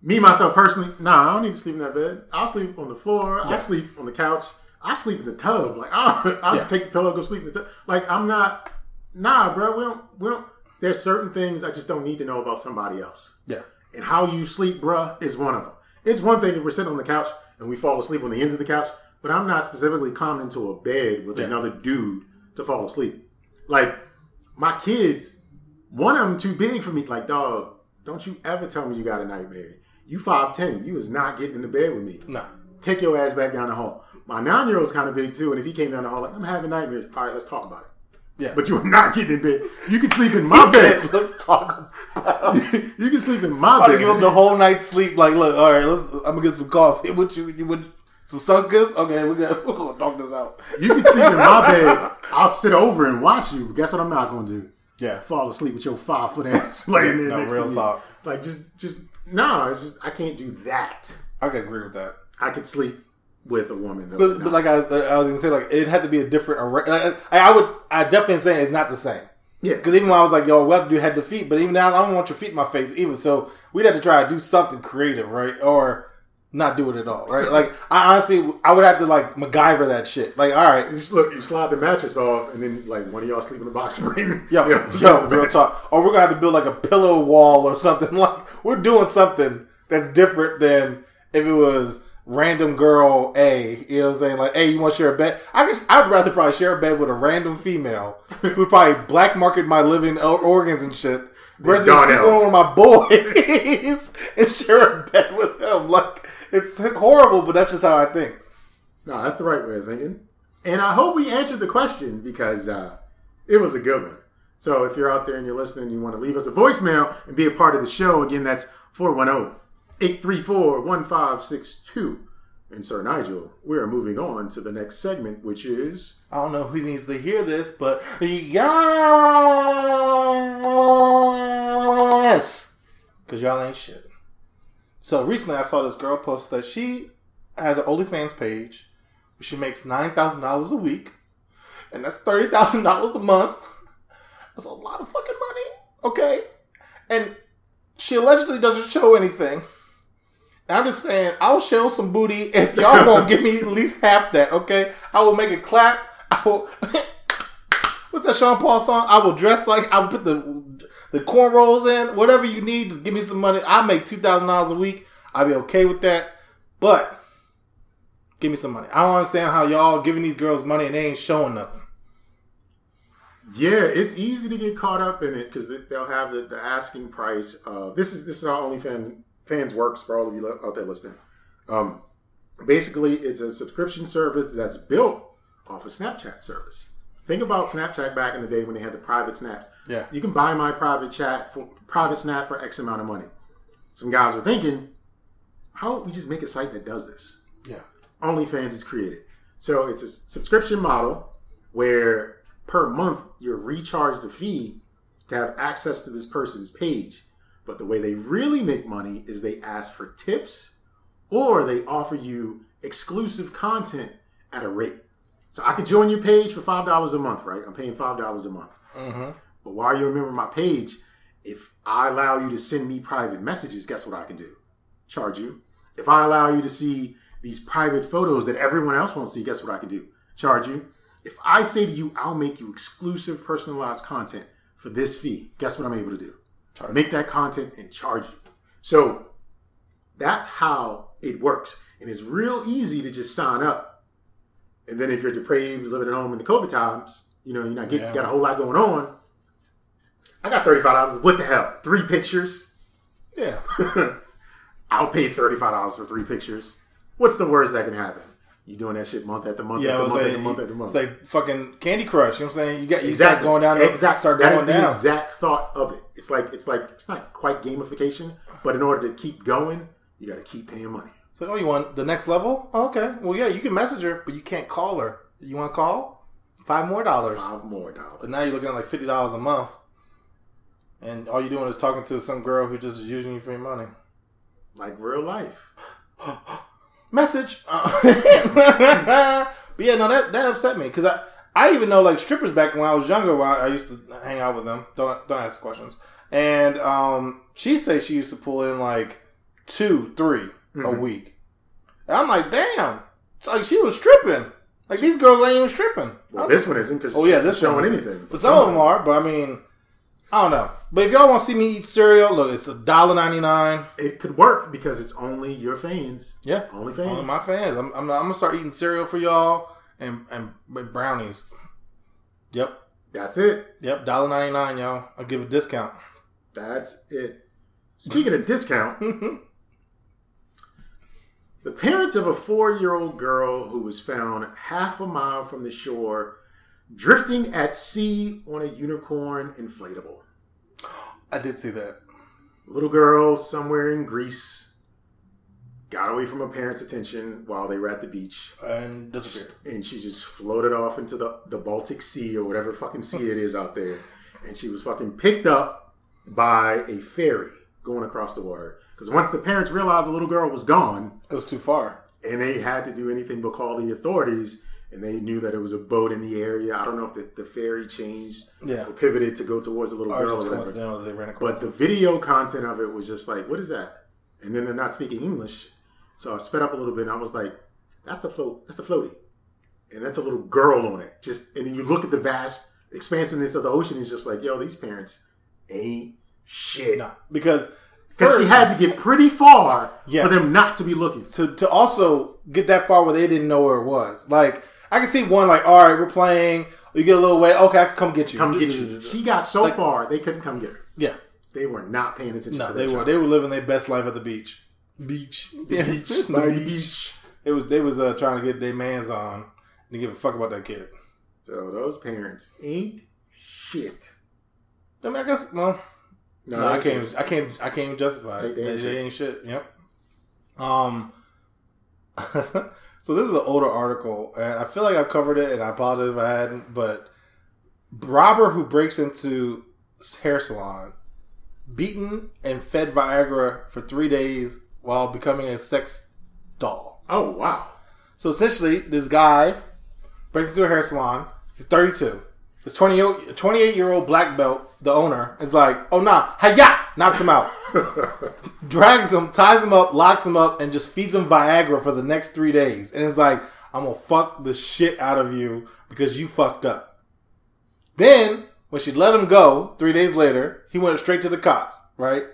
me myself personally, nah, I don't need to sleep in that bed. I'll sleep on the floor. Yeah. I'll sleep on the couch. I sleep in the tub. Like I'll, I'll just take the pillow, go sleep in the tub. Like I'm not, nah, bro. We don't, we don't. There's certain things I just don't need to know about somebody else. Yeah, And how you sleep, bruh, is one of them. It's one thing if we're sitting on the couch and we fall asleep on the ends of the couch, but I'm not specifically climbing into a bed with Yeah. another dude to fall asleep. Like my kids, one of them too big for me. Like dog, don't you ever tell me you got a nightmare. You five ten, you is not getting in the bed with me. no, Take your ass back down the hall. My nine year old's kind of big too, and if he came down the hall like I'm having nightmares, all right, let's talk about it. Yeah. But you are not getting in bed. You can sleep in my bed. Let's talk. About you can sleep in my bed. give him the whole night's sleep. Like, look, all right, let's. I'm gonna get some coffee. What you? You would some sunkers? Okay, we got. We're gonna talk this out. You can sleep in my bed. I'll sit over and watch you. Guess what? I'm not going to do. Yeah, Fall asleep with your five foot ass laying there No, next real to me. talk. Like just, just no. It's just I can't do that. I can agree with that. I could sleep with a woman. Though, But, but like I, I was gonna say, like it had to be a different. Like, I, I would. I definitely say it's not the same. yeah, Because even when I was like, "Yo, we have to do head to feet," but even now, I don't want your feet in my face either. So we'd have to try to do something creative, right? Or not do it at all, right? Like I honestly, I would have to like MacGyver that shit. Like, all right, you just look. You slide the mattress off, and then like one of y'all sleep in the box spring. Yo, Yeah, yo, real talk. Or we're gonna have to build like a pillow wall or something. Like we're doing something that's different than if it was random girl A. You know what I'm saying? Like, hey, you want to share a bed? I could, I'd rather probably share a bed with a random female who would probably black market my living organs and shit. Versus Darnell. sleep with one of my boys and share a bed with him. Like it's horrible, but that's just how I think. No, that's the right way of thinking. And I hope we answered the question because uh, it was a good one. So if you're out there and you're listening and you want to leave us a voicemail and be a part of the show, again, that's 410 834 1562. And Sir Nigel, we are moving on to the next segment, which is. I don't know who needs to hear this, but yes, because y'all ain't shit. So recently, I saw this girl post that she has an OnlyFans page. She makes nine thousand dollars a week, and that's thirty thousand dollars a month. That's a lot of fucking money. Okay, and she allegedly doesn't show anything. I'm just saying, I'll show some booty if y'all won't give me at least half that. Okay, I will make it clap. I will. What's that Sean Paul song? I will dress like I will put the the cornrows in. Whatever you need, just give me some money. I make two thousand dollars a week. I'll be okay with that. But give me some money. I don't understand how y'all giving these girls money and they ain't showing nothing. Yeah, it's easy to get caught up in it because they'll have the, the asking price of this is this is how OnlyFans fans works for all of you out there listening. Um, basically, it's a subscription service that's built off a Snapchat service. Think about Snapchat back in the day when they had the private snaps. Yeah. you can buy my private chat for private snap for X amount of money. Some guys were thinking, how don't we just make a site that does this? Yeah. OnlyFans is created. So it's a subscription model where per month you're recharged a fee to have access to this person's page. But the way they really make money is they ask for tips or they offer you exclusive content at a rate. So I could join your page for $5 a month, right? I'm paying $5 a month. Mm-hmm. But while you're a member of my page, if I allow you to send me private messages, guess what I can do? Charge you. If I allow you to see these private photos that everyone else won't see, guess what I can do? Charge you. If I say to you, I'll make you exclusive personalized content for this fee, guess what I'm able to do? Charge. Make that content and charge you. So that's how it works. And it's real easy to just sign up. And then if you're depraved, living at home in the COVID times, you know, you're not getting Yeah. got a whole lot going on. I got thirty five dollars. What the hell? Three pictures. Yeah. I'll pay thirty five dollars for three pictures. What's the worst that can happen? You doing that shit month after month Yeah, after month saying, after month after month. it's like fucking Candy Crush. You know what I'm saying? You got you exactly start going down. Exactly. Start That going is the down. exact thought of it. It's like it's like it's not quite gamification, but in order to keep going, You got to keep paying money. It's like, oh, you want the next level? Oh, okay. Well, yeah, you can message her, but you can't call her. You want to call? Five more dollars. Five more dollars. But now you're looking at like fifty dollars a month, and all you're doing is talking to some girl who just is using you for your money. Like real life. Message. Uh, but yeah, no, that that upset me because I I even know like strippers back when I was younger. When I, I used to hang out with them. Don't don't ask questions. And um, she say she used to pull in like two, 3 a Mhm. week, and I'm like, damn, it's like she was stripping. Like these girls ain't even stripping. Well, this one isn't because Oh yeah, this showing one anything. But some of them are. But I mean, I don't know. But if y'all want to see me eat cereal, look, it's a dollar ninety nine. It could work because it's only your fans. Yeah, Only Only fans. my fans. I'm, I'm, I'm gonna start eating cereal for y'all and and with brownies. Yep, That's it. yep, dollar ninety nine, y'all. I'll give a discount. That's it. Speaking of discount, the parents of a four year old girl who was found half a mile from the shore drifting at sea on a unicorn inflatable. I did see that. Little girl somewhere in Greece got away from her parents' attention while they were at the beach. And disappeared. and she just floated off into the, the Baltic Sea or whatever fucking sea it is out there. And she was fucking picked up by a ferry going across the water. Because once the parents realized the little girl was gone It was too far. and they had to do anything but call the authorities, and they knew that it was a boat in the area. I don't know if the, the ferry changed Yeah. or pivoted to go towards the little Or girl or whatever. they ran across. But the video content of it was just like, what is that? And then they're not speaking English. So I sped up a little bit and I was like, that's a float, that's a floaty. And that's a little girl on it. Just and then you look at the vast expansiveness of the ocean, it's just like, yo, these parents ain't shit. no, because Because she had to get pretty far Yeah. for them not to be looking. to to also get that far where they didn't know where it was. Like I can see one like, all right, we're playing. You get a little way. Okay, I can come get you. Come get you. She got so Like- far they couldn't come get her. Yeah. They were not paying attention No, to they were child. they were living their best life at the beach. Beach. The beach, by the beach. It was they was uh, trying to get their man's on and give a fuck about that kid. So those parents ain't shit. I mean, I guess no, no, I can't, I can't, I can't even justify They- it. they They, ain't they shit. ain't shit. Yep. Um. so this is an older article, and I feel like I've covered it, and I apologize if I hadn't. But robber who breaks into hair salon, beaten and fed Viagra for three days while becoming a sex doll. Oh wow. So essentially, this guy breaks into a hair salon. He's 32. This 28 year old black belt, the owner, is like, oh nah, hiya! Knocks him out. Drags him, ties him up, locks him up, and just feeds him Viagra for the next three days. And it's like, I'm gonna fuck the shit out of you because you fucked up. Then, when she let him go, three days later, he went straight to the cops, right?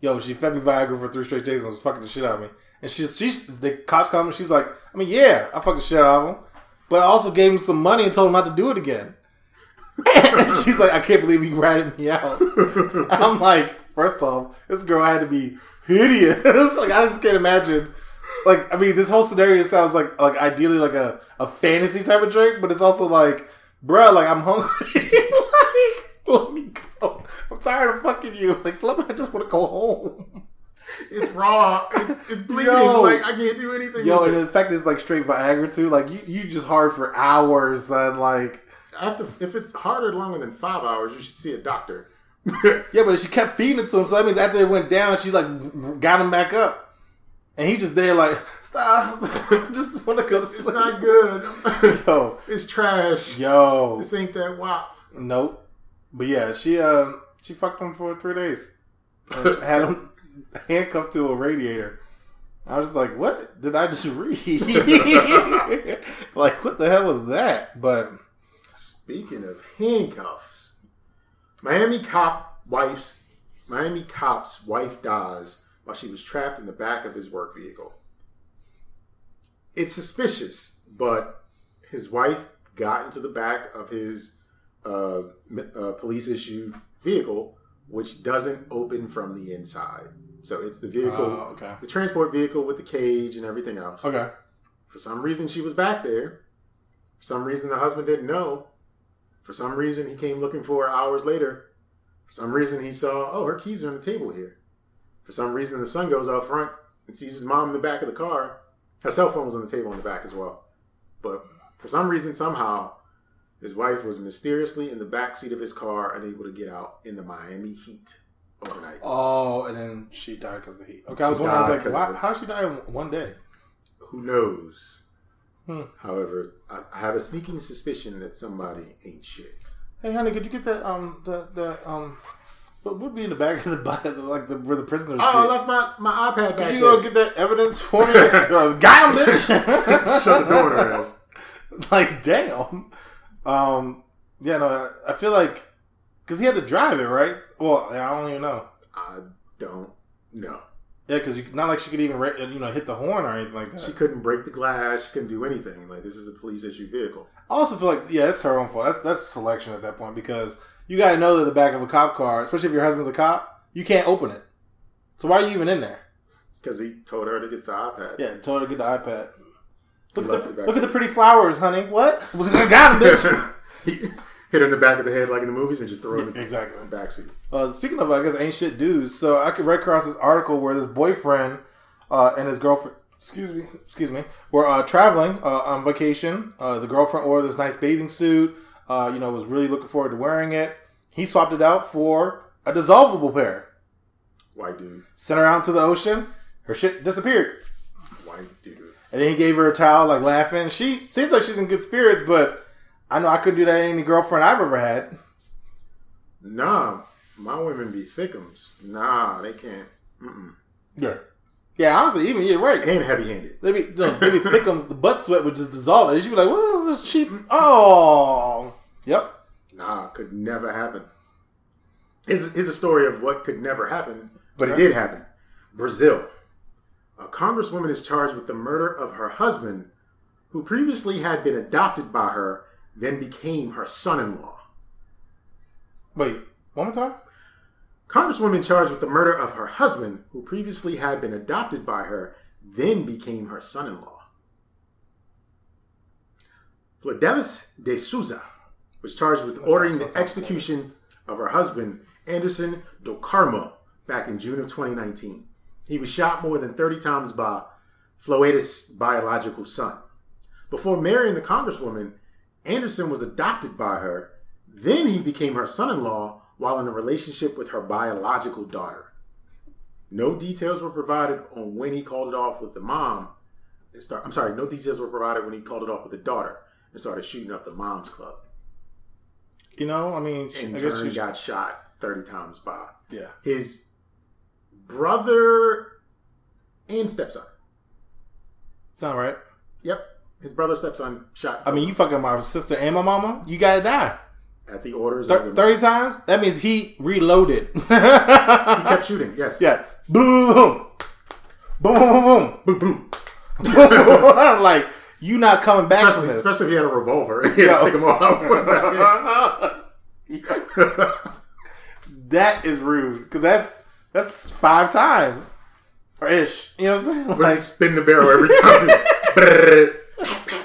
Yo, she fed me Viagra for three straight days and was fucking the shit out of me. And she, she's, the cops come and she's like, I mean, yeah, I fucked the shit out of him. But I also gave him some money and told him not to do it again. and she's like, I can't believe he ratted me out. And I'm like, first off, this girl had to be hideous. like, I just can't imagine. Like, I mean, this whole scenario sounds like, like ideally like a, a fantasy type of drink, but it's also like, bruh, like, I'm hungry. like, let me go. I'm tired of fucking you. Like, let me, I just want to go home. It's raw. It's, it's bleeding. Yo. like I can't do anything. Yo, and it. the fact it's like straight Viagra too. Like you, you just hard for hours, and Like After, if it's harder longer than five hours, you should see a doctor. yeah, but she kept feeding it to him. So that means after it went down, she like got him back up, and he just there like stop. I just want to go to sleep. It's not good. Yo, it's trash. yo, This ain't that wow. nope. But yeah, she uh she fucked him for three days. Had him handcuffed to a radiator. I was just like, what did I just read? like, what the hell was that? But Speaking of handcuffs, Miami cop wife's Miami cop's wife dies while she was trapped in the back of his work vehicle. It's suspicious, but his wife got into the back of his uh, uh, police issued vehicle, which doesn't open from the inside. So it's the vehicle, Oh, okay. the transport vehicle with the cage and everything else. okay, For some reason, she was back there. For some reason, the husband didn't know. For some reason, he came looking for her hours later. For some reason, he saw, oh, her keys are on the table here. For some reason, the son goes out front and sees his mom in the back of the car. Her cell phone was on the table in the back as well. But for some reason, somehow, his wife was mysteriously in the back seat of his car, unable to get out in the Miami heat overnight. Oh, and then she died because of the heat. Okay, I was wondering, I was like, why, how did she die in one day? Who knows? Hmm. However, I, I have a sneaking suspicion that somebody ain't shit. Hey, honey, could you get that um the the um what would be in the back of the body like the where the prisoners? Oh, I left my, my iPad back Could you there. go get that evidence for me? Got him, bitch. Shut the door in her ass. like, damn. Um, yeah, no, I I feel like because he had to drive it, right? Well, I don't even know. I don't know. Yeah, because not like she could even you know hit the horn or anything like that. She couldn't break the glass. She couldn't do anything. Like this is a police issue vehicle. I also feel like yeah, it's her own fault. That's that's selection at that point because you got to know that the back of a cop car, especially if your husband's a cop, you can't open it. So why are you even in there? Because he told her to get the iPad. Yeah, told her to get the iPad. Look, at the, look at the pretty flowers, honey. What? Was it gonna got him, bitch. hit her in the back of the head like in the movies and just throw her in the exactly. backseat. Uh, speaking of, I guess, ain't shit dudes. So I could read across this article where this boyfriend uh, and his girlfriend, excuse me, excuse me, were uh, traveling uh, on vacation. Uh, the girlfriend wore this nice bathing suit. Uh, you know, was really looking forward to wearing it. He swapped it out for a dissolvable pair. White dude. Sent her out to the ocean. Her shit disappeared. White dude. And then he gave her a towel, like laughing. She seems like she's in good spirits, but I know I couldn't do that to any girlfriend I've ever had. Nah, my women be thickums. Nah, they can't. Mm-mm. Yeah. Yeah, honestly, even you're right. And heavy-handed. Maybe no, maybe Thickums the butt sweat would just dissolve it. She'd be like, "What is this cheap?" Oh, yep. Nah, could never happen. Here's, here's a story of what could never happen, but it did happen. Brazil. A congresswoman is charged with the murder of her husband, who previously had been adopted by her, then became her son in law. Wait, one more time. Congresswoman charged with the murder of her husband, who previously had been adopted by her, then became her son in law. Flordelis de Souza was charged with ordering the execution of her husband, Anderson do Carmo, back in June of 2019. He was shot more than 30 times by Flordelis' biological son. Before marrying the Congresswoman, Anderson was adopted by her, then he became her son in law while in a relationship with her biological daughter. No details were provided on when he called it off with the mom. and start- I'm sorry, no details were provided when he called it off with the daughter and started shooting up the mom's club. You know, I mean, In I turn, she got shot 30 times by yeah. his brother and stepson. Sound right? Yep, his brother stepson shot. I mean, you fucking my sister and my mama. You gotta die at the orders the thirty times. That means he reloaded. He kept shooting. Yes. yeah. Boom. Boom. Boom. Boom. Boom. Boom. like you not coming back Especially, from this. especially if he had a revolver. He had to take him out. that is rude because that's that's five times or ish. You know what I'm saying? Like spin the barrel every time. Too.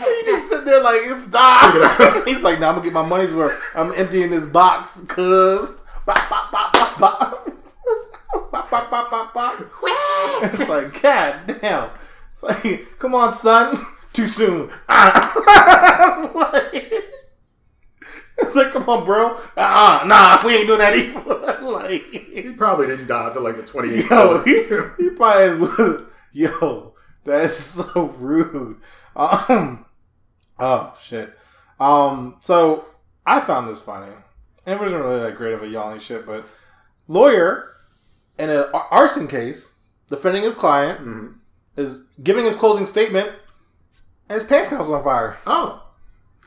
you just sit there like it's stop. He's like, "No, I'm gonna get my money's worth. I'm emptying this box, cuz." Bop, bop, bop, bop, bop. Bop, bop, bop, bop, bop. It's like, God damn. It's like, come on, son. Too soon. Like- it's like, come on, bro. Uh, nah, we ain't doing that either. like, he probably didn't die until like the 28th. Yo, he, he probably was. Yo, that's so rude. Um, oh shit. Um, so I found this funny. It wasn't really that great of a yelling shit, but lawyer in an arson case defending his client Mhm. is giving his closing statement, and his pants was on fire. Oh,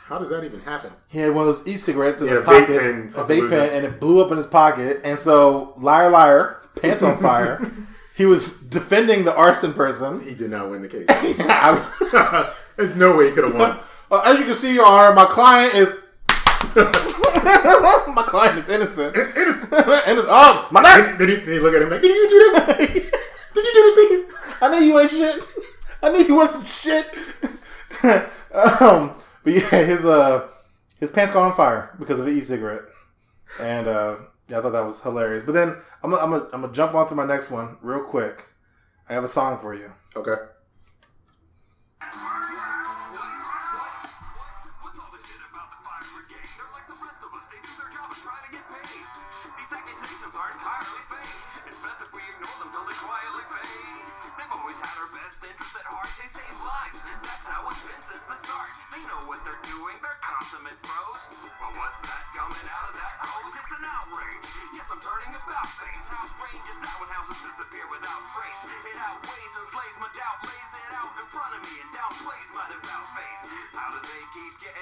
how does that even happen? He had one of those e-cigarettes in Yeah, his a vape pocket, pen a vape pen, and it blew up in his pocket. And so, liar, liar, pants on fire. he was defending the arson person. He did not win the case. I- There's no way he could have won. uh, as you can see, Your Honor, my client is my client is innocent. It is. Innocent. Oh, my neck. Then he, then he look at him like, "Did you do this? Did you do this, nigga?" I knew you ain't shit. I knew you wasn't shit. um, but yeah, his uh, his pants caught on fire because of an e-cigarette, and uh, yeah, I thought that was hilarious. But then I'm gonna, I'm gonna, I'm gonna jump onto my next one real quick. I have a song for you. Okay.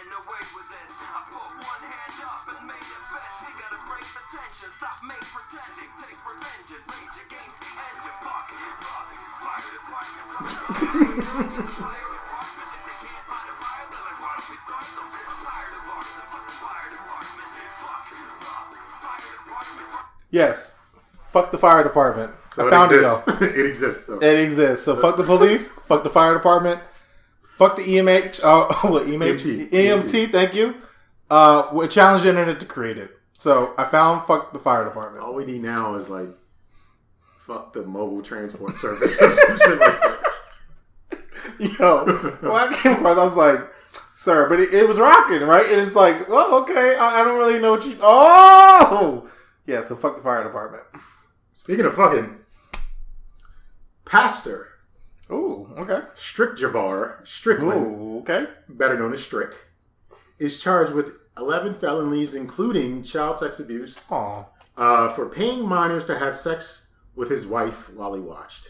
Getting away with this? I put one hand up and made it best. We gotta break the tension. Stop make pretending. Take revenge and rage against the engine. Fuck, fuck, fire department. The fire department. If they can't find a fire, then like, why don't we start them? Fire department. Fuck the fire department. Fuck, fuck, fire department. Fuck. Yes. Fuck the fire department. So I found it, exists. though. it exists though. It exists. So fuck the police. fuck the fire department. Fuck the EMH. Oh, what EMH? EMT. EMT. Thank you. Uh, we challenged the internet to create it. So I found fuck the fire department. All we need now is like fuck the mobile transport service or some shit like that. Yo, when I came across, I was like, sir, but it, it was rocking, right? And it's like, well, okay, I, I don't really know what you. Oh, yeah. So fuck the fire department. Speaking of fucking pastor, Ooh, okay. Strick Javar Strickland, Ooh, okay. better known as Strick, is charged with 11 felonies, including child sex abuse, Oh, uh, for paying minors to have sex with his wife while he watched.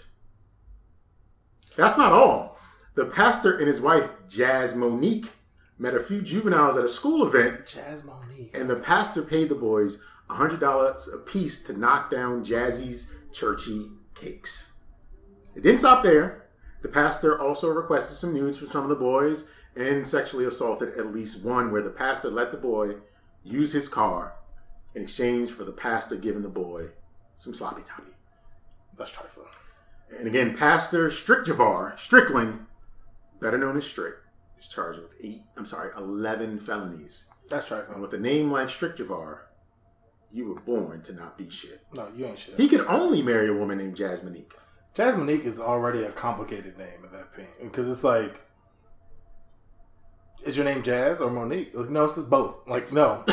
That's not all. The pastor and his wife, Jazz Monique, met a few juveniles at a school event, Jazz Monique. and the pastor paid the boys $100 apiece to knock down Jazzy's churchy cakes. It didn't stop there. The pastor also requested some nudes from some of the boys and sexually assaulted at least one, where the pastor let the boy use his car in exchange for the pastor giving the boy some sloppy toppy. That's trifling. And again, Pastor Strick Javar, Strickland, better known as Strick, is charged with eight, I'm sorry, 11 felonies. That's And with a name like Strick Javar, you were born to not be shit. No, you ain't shit. He could only marry a woman named Jasmine. Jazz Monique is already a complicated name at that point because it's like, is your name Jazz or Monique? Like, no, it's both. Like, no,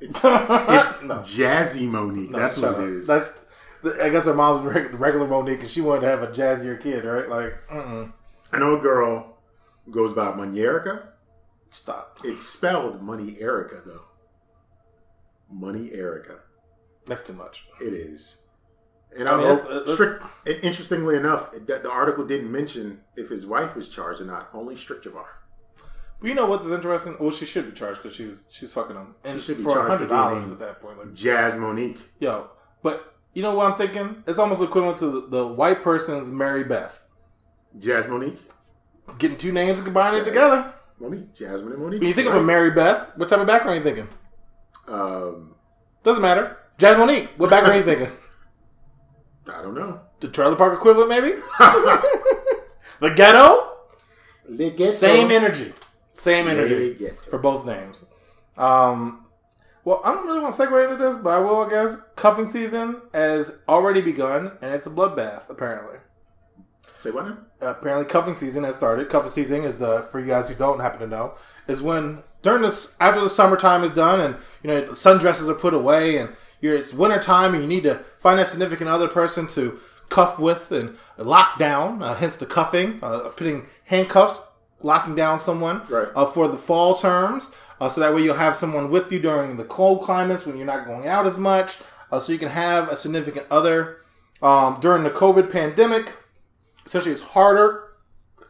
It's, it's no, Jazzy Monique. no, That's what it up. is. That's, I guess her mom was regular Monique, and she wanted to have a jazzier kid, right? Like, mm-mm. I know a girl goes by Money Erica. stop. It's spelled Money Erica, though. Money Erica. That's too much. It is. And I mean, that's- that's- Strick, interestingly enough, that the article didn't mention if his wife was charged or not. Only Strick Javar. But you know what's interesting? Well, she should be charged because she was she's fucking him, and She should be for charged for hundred dollars at that point. Like, Jazz Monique. yo, but you know what I'm thinking? It's almost equivalent to the, the white person's Mary Beth. Jazz Monique. Getting two names and combining it together. Monique. Jasmine and Monique. When you think of a Mary Beth, what type of background are you thinking? Um, Doesn't matter. Jazz Monique, what background are you thinking? I don't know. The trailer park equivalent, maybe? the ghetto? Le Ghetto. Same energy. Same energy for both names. Um, well, I don't really want to segue into this, but I will, I guess. Cuffing season has already begun, and it's a bloodbath, apparently. Say what now? apparently cuffing season has started. Cuffing season is the for you guys who don't happen to know is when during this after the summertime is done and you know sundresses are put away and you're it's winter time and you need to find a significant other person to cuff with and lock down. Uh, hence the cuffing, uh, putting handcuffs, locking down someone Right. uh, for the fall terms. Uh, so that way you'll have someone with you during the cold climates when you're not going out as much. Uh, so you can have a significant other um, during the COVID pandemic essentially it's harder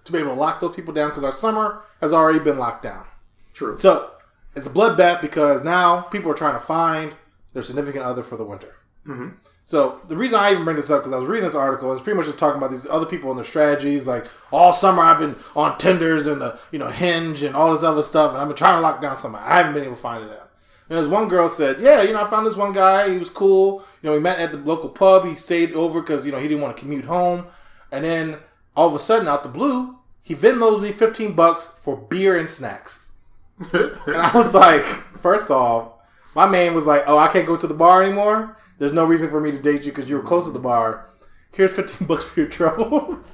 to be able to lock those people down because our summer has already been locked down. True. So it's a bloodbath because now people are trying to find their significant other for the winter. Mm-hmm. So the reason I even bring this up because I was reading this article is pretty much just talking about these other people and their strategies. Like all summer I've been on Tinders and the you know Hinge and all this other stuff, and I've been trying to lock down somebody. I haven't been able to find it out. And there's one girl said, "Yeah, you know, I found this one guy. He was cool. You know, we met at the local pub. He stayed over because you know he didn't want to commute home. And then all of a sudden, out the blue, he Venmos me 15 bucks for beer and snacks. And I was like, first off, my man was like, "Oh, I can't go to the bar anymore. There's no reason for me to date you because you were close to the bar. here's 15 bucks for your troubles.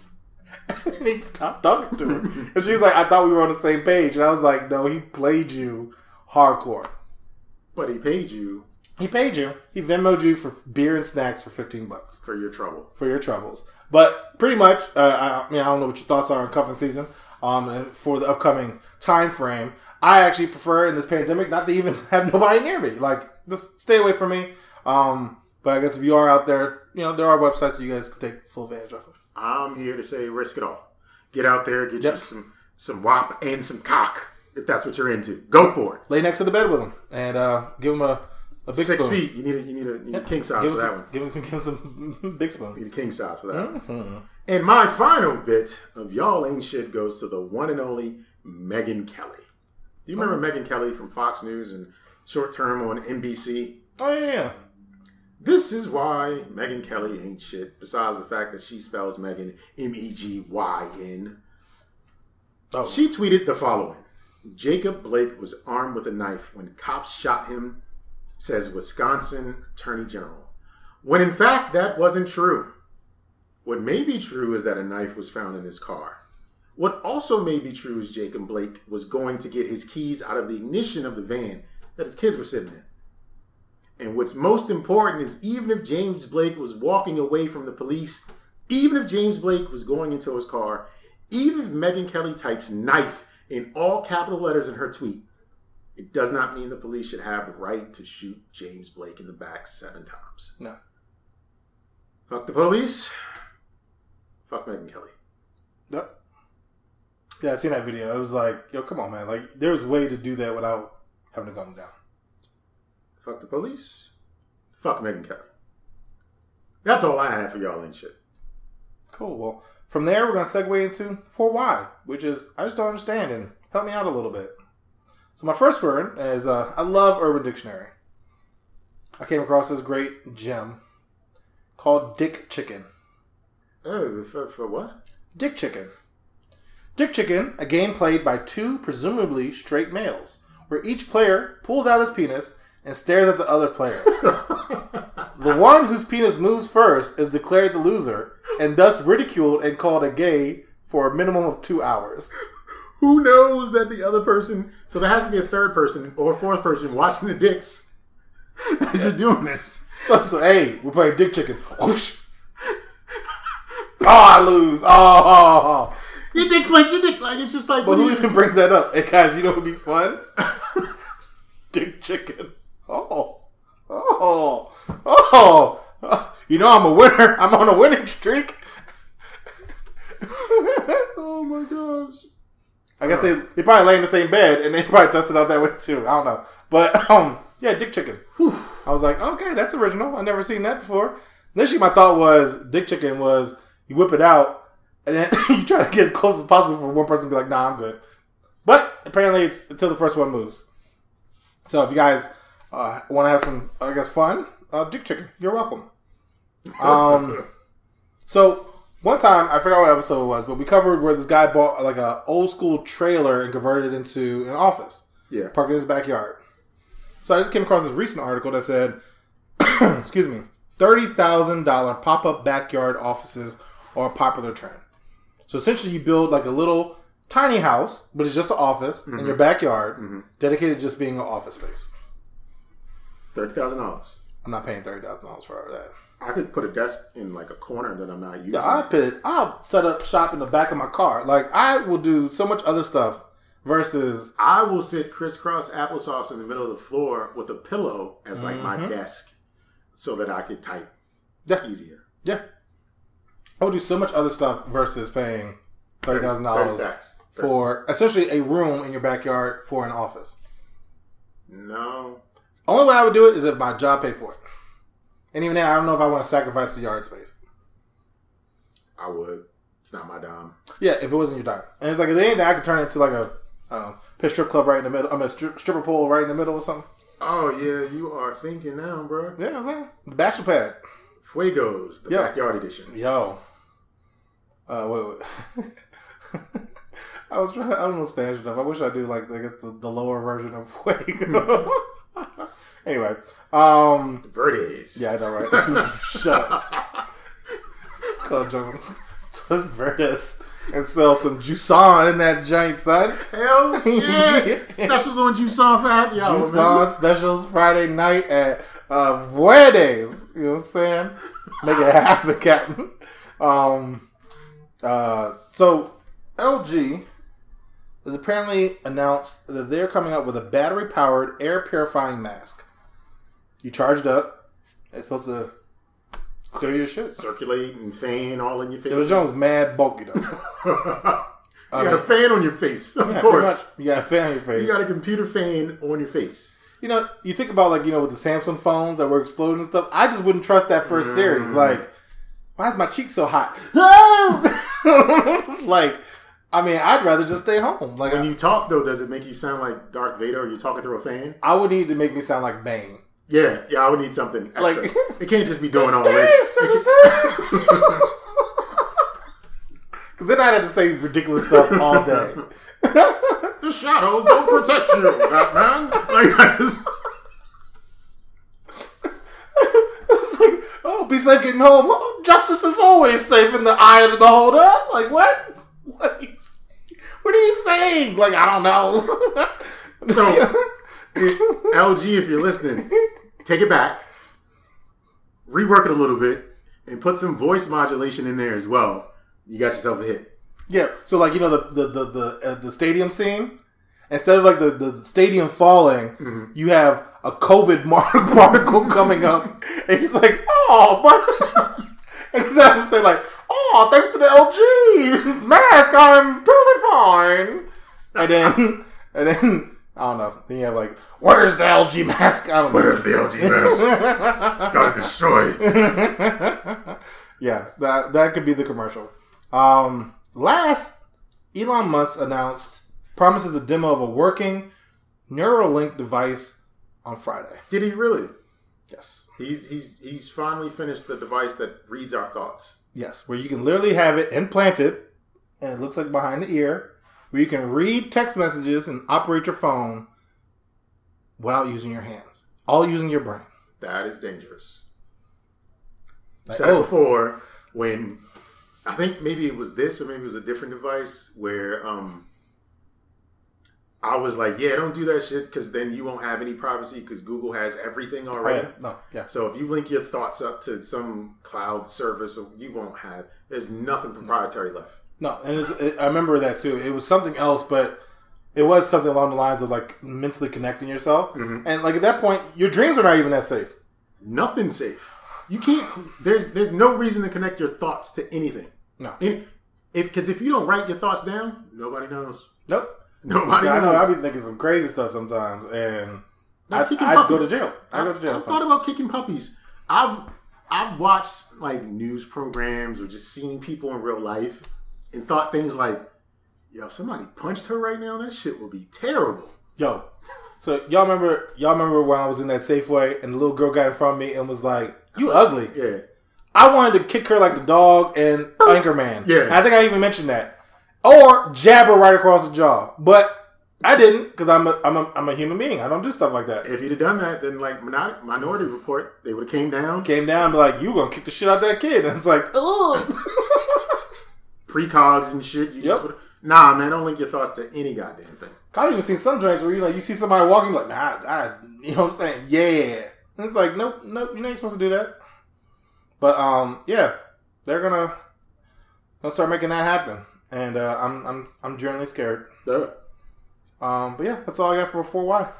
and he stopped talking to her. And she was like, I thought we were on the same page. And I was like, no, he played you hardcore. But he paid you He paid you. He Venmoed you for beer and snacks for 15 bucks for your trouble. for your troubles. But pretty much, uh, I, I mean, I don't know what your thoughts are on cuffing season um, and for the upcoming time frame. I actually prefer in this pandemic not to even have nobody near me. Like, just stay away from me. Um, but I guess if you are out there, you know, there are websites that you guys can take full advantage of. I'm here to say risk it all. Get out there, get Yep. you some some wop and some cock if that's what you're into. Go for it. Lay next to the bed with them and uh, give them a, a big Six spoon. feet. You need a you need a, you need a king size Give for that some, one. give them, give them some big spoons. Need a king size for that. Mm-hmm. And my final bit of y'all ain't shit goes to the one and only Megyn Kelly. Do you remember Megyn Kelly from Fox News and short term on NBC? Oh, yeah, yeah. This is why Megyn Kelly ain't shit, besides the fact that she spells Megan M E G Y N. Oh, She tweeted the following Jacob Blake was armed with a knife when cops shot him, says Wisconsin Attorney General. When in fact, that wasn't true. What may be true is that a knife was found in his car. What also may be true is Jacob Blake was going to get his keys out of the ignition of the van that his kids were sitting in. And what's most important is even if James Blake was walking away from the police, even if James Blake was going into his car, even if Megyn Kelly types knife in all capital letters in her tweet, it does not mean the police should have the right to shoot James Blake in the back seven times. no. Fuck the police. Fuck Megan Kelly. Yep. Yeah, I seen that video. It was like, yo, come on, man. Like, there's a way to do that without having to gun down. Fuck the police. Fuck Megyn Kelly. That's all I have for y'all and shit. Cool. Well, from there, we're going to segue into for why, which is I just don't understand and help me out a little bit. So, my first word is uh, I love Urban Dictionary. I came across this great gem called Dick Chicken. Oh, for, for what? Dick Chicken. Dick Chicken, a game played by two presumably straight males, where each player pulls out his penis and stares at the other player. the one whose penis moves first is declared the loser and thus ridiculed and called a gay for a minimum of two hours. Who knows that the other person? So there has to be a third person or a fourth person watching the dicks as you're doing this. So, so hey, we're playing Dick Chicken. Whoosh. Ah, oh, I lose. Oh, oh, oh. Your dick flinch, your dick like it's just like. But who even brings that up? Hey guys, you know what would be fun? Dick chicken. Oh, oh, oh. You know I'm a winner. I'm on a winning streak. oh my gosh. I guess they, they probably lay in the same bed and they probably tested out that way too. I don't know. But um, yeah, dick chicken. Whew. I was like, okay, that's original. I've never seen that before. Initially, my thought was dick chicken was you whip it out and then you try to get as close as possible for one person to be like, nah, I'm good. But apparently, it's until the first one moves. So if you guys uh, want to have some, I guess, fun, uh, dick chicken, you're welcome. Um, so one time I forgot what episode it was, but we covered where this guy bought like a old school trailer and converted it into an office, Yeah. parked in his backyard. So I just came across this recent article that said, excuse me, thirty thousand dollar pop up backyard offices are a popular trend. So essentially, you build like a little tiny house, but it's just an office in mm-hmm. your backyard, mm-hmm. dedicated to just being an office space. Thirty thousand dollars. I'm not paying thirty thousand dollars for that. I could put a desk in like a corner that I'm not using. Yeah, I put it. I'll set up shop in the back of my car. Like I will do so much other stuff versus I will sit crisscross applesauce in the middle of the floor with a pillow as like my mm-hmm. desk, so that I could type yeah, easier. yeah. I would do so much other stuff versus paying thirty thousand dollars for essentially a room in your backyard for an office. No, Only way I would do it is if my job paid for it. And even then, I don't know if I want to sacrifice the yard space. I would. It's not my dime. Yeah, if it wasn't your time. And it's like, if anything, I could turn it into like a, I don't know, pit strip club right in the middle. I mean, a strip, stripper pole right in the middle or something. Oh yeah, you are thinking now, bro. Yeah, I'm saying. Bachelor pad. Fuegos, the Yeah. backyard edition. Yo. Uh, wait, wait. I was trying, I don't know Spanish enough. I wish I do like, I guess the, the lower version of Fuego. anyway. Um, Verdes. yeah, I know, right? Shut up. called John Dos Verdes and sell some Juice in that giant son. Hell yeah! Specials on Juice on for happy hour, specials Friday night at uh, Verdes. You know what I'm saying? Make it happen, Captain. Um, uh, so LG has apparently announced that they're coming up with a battery powered air purifying mask. You charged up. It's supposed to clear your shit. Circulate and fan all in your face. It was Jones mad bulky though. you got a fan on your face, of Yeah, course. much. You got a fan on your face. You got a computer fan on your face. You know, you think about like you know with the Samsung phones that were exploding and stuff. I just wouldn't trust that first series. Mm. Like, why is my cheek so hot? like, I mean, I'd rather just stay home. Like, When you talk though, does it make you sound like Darth Vader? Or you talking through a fan? I would need to make me sound like Bane. Yeah, yeah. I would need something. Extra. Like- it can't just be doing all this. Because then I'd have to say ridiculous stuff all day. the shadows don't protect you, Batman. Like I just. It's like, oh, be safe getting home. Oh, justice is always safe in the eye of the beholder. Like, what? What are you, what are you saying? Like, I don't know. So, LG, if you're listening, take it back, rework it a little bit, and put some voice modulation in there as well. You got yourself a hit. Yeah. So, like, you know, the the the the, uh, the stadium scene. Instead of like the, the stadium falling, you have a COVID mar- particle coming up, and he's like, "Oh, but," and he's having to say like, "Oh, thanks to the LG mask, I'm totally fine." And then, and then I don't know. Then you have like, "Where's the LG mask?" I don't know. Where's the LG mask? got it destroyed. yeah, that that could be the commercial. Um, last, Elon Musk announced promises a demo of a working Neuralink device on Friday. Did he really? Yes, He's he's he's finally finished the device that reads our thoughts. yes, where you can literally have it implanted, and it looks like behind the ear, where you can read text messages and operate your phone without using your hands, all using your brain. That is dangerous. Like, said it oh, before when I think maybe it was this or maybe it was a different device where um I was like, yeah, don't do that shit because then you won't have any privacy because Google has everything oh, already. yeah, no, yeah. So if you link your thoughts up to some cloud service, you won't have. There's nothing proprietary left. No, and it's, it, I remember that too. It was something else, but it was something along the lines of like mentally connecting yourself. Mm-hmm. And like at that point, your dreams are not even that safe. Nothing safe. You can't. There's there's no reason to connect your thoughts to anything. No. Any- if because if you don't write your thoughts down, nobody knows. Nope. Nobody I know. knows. I be thinking some crazy stuff sometimes, and Like I, kicking I'd go to jail. I go to jail. I've thought about kicking puppies. I've I've watched like news programs or just seen people in real life and thought things like, "Yo, if somebody punched her right now, that shit would be terrible." Yo, so y'all remember? Y'all remember when I was in that Safeway and the little girl got in front of me and was like, "You ugly." Yeah, I wanted to kick her like the dog and Anchorman. Yeah. I think I even mentioned that. Or jab her right across the jaw. But I didn't because I'm a, I'm, a, I'm a human being. I don't do stuff like that. if you'd have done that, then like Minority Report, they would have came down. Came down and be like, you going to kick the shit out that kid. And it's like, ugh. precogs and shit. You Yep. just nah, man. Don't link your thoughts to any goddamn thing. I've even seen some joints where you know you see somebody walking like, nah, I, I, you know what I'm saying? Yeah. And it's like, nope, nope, you're not supposed to do that. But um, yeah, they're gonna gonna start making that happen, and uh, I'm I'm I'm generally scared. Duh. Um, but yeah, that's all I got for four Y.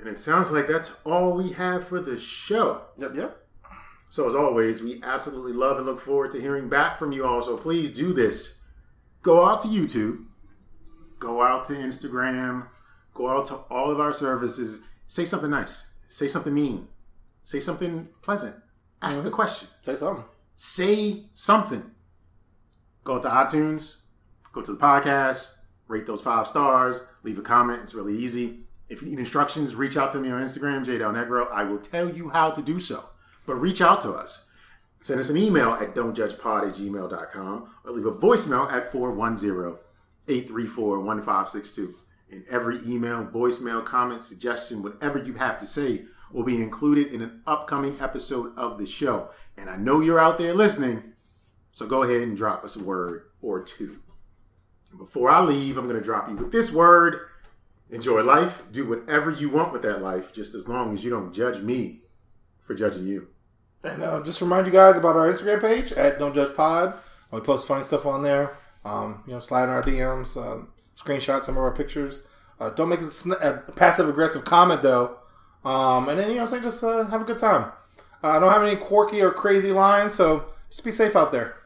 And it sounds like that's all we have for the show. Yep, yep. So as always, we absolutely love and look forward to hearing back from you all. So please do this. Go out to YouTube, go out to Instagram, go out to all of our services. Say something nice. Say something mean. Say something pleasant. Ask mm-hmm. a question. Say something. Say something. Go to iTunes, go to the podcast, rate those five stars, leave a comment. It's really easy. If you need instructions, reach out to me on Instagram, JDelNegro. I will tell you how to do so. But reach out to us. Send us an email at don'tjudgepod at gmail.com or leave a voicemail at 410-834-1562. And every email, voicemail, comment, suggestion, whatever you have to say will be included in an upcoming episode of the show. And I know you're out there listening. So go ahead and drop us a word or two. Before I leave, I'm going to drop you with this word. Enjoy life. Do whatever you want with that life, just as long as you don't judge me for judging you. And uh, just remind you guys about our Instagram page at Don't Judge Pod. We post funny stuff on there. Um, you know, slide in our DMs, um, screenshot some of our pictures. Uh, don't make a, sn- a passive aggressive comment though. Um, and then you know, say just uh, have a good time. Uh, I don't have any quirky or crazy lines, so just be safe out there.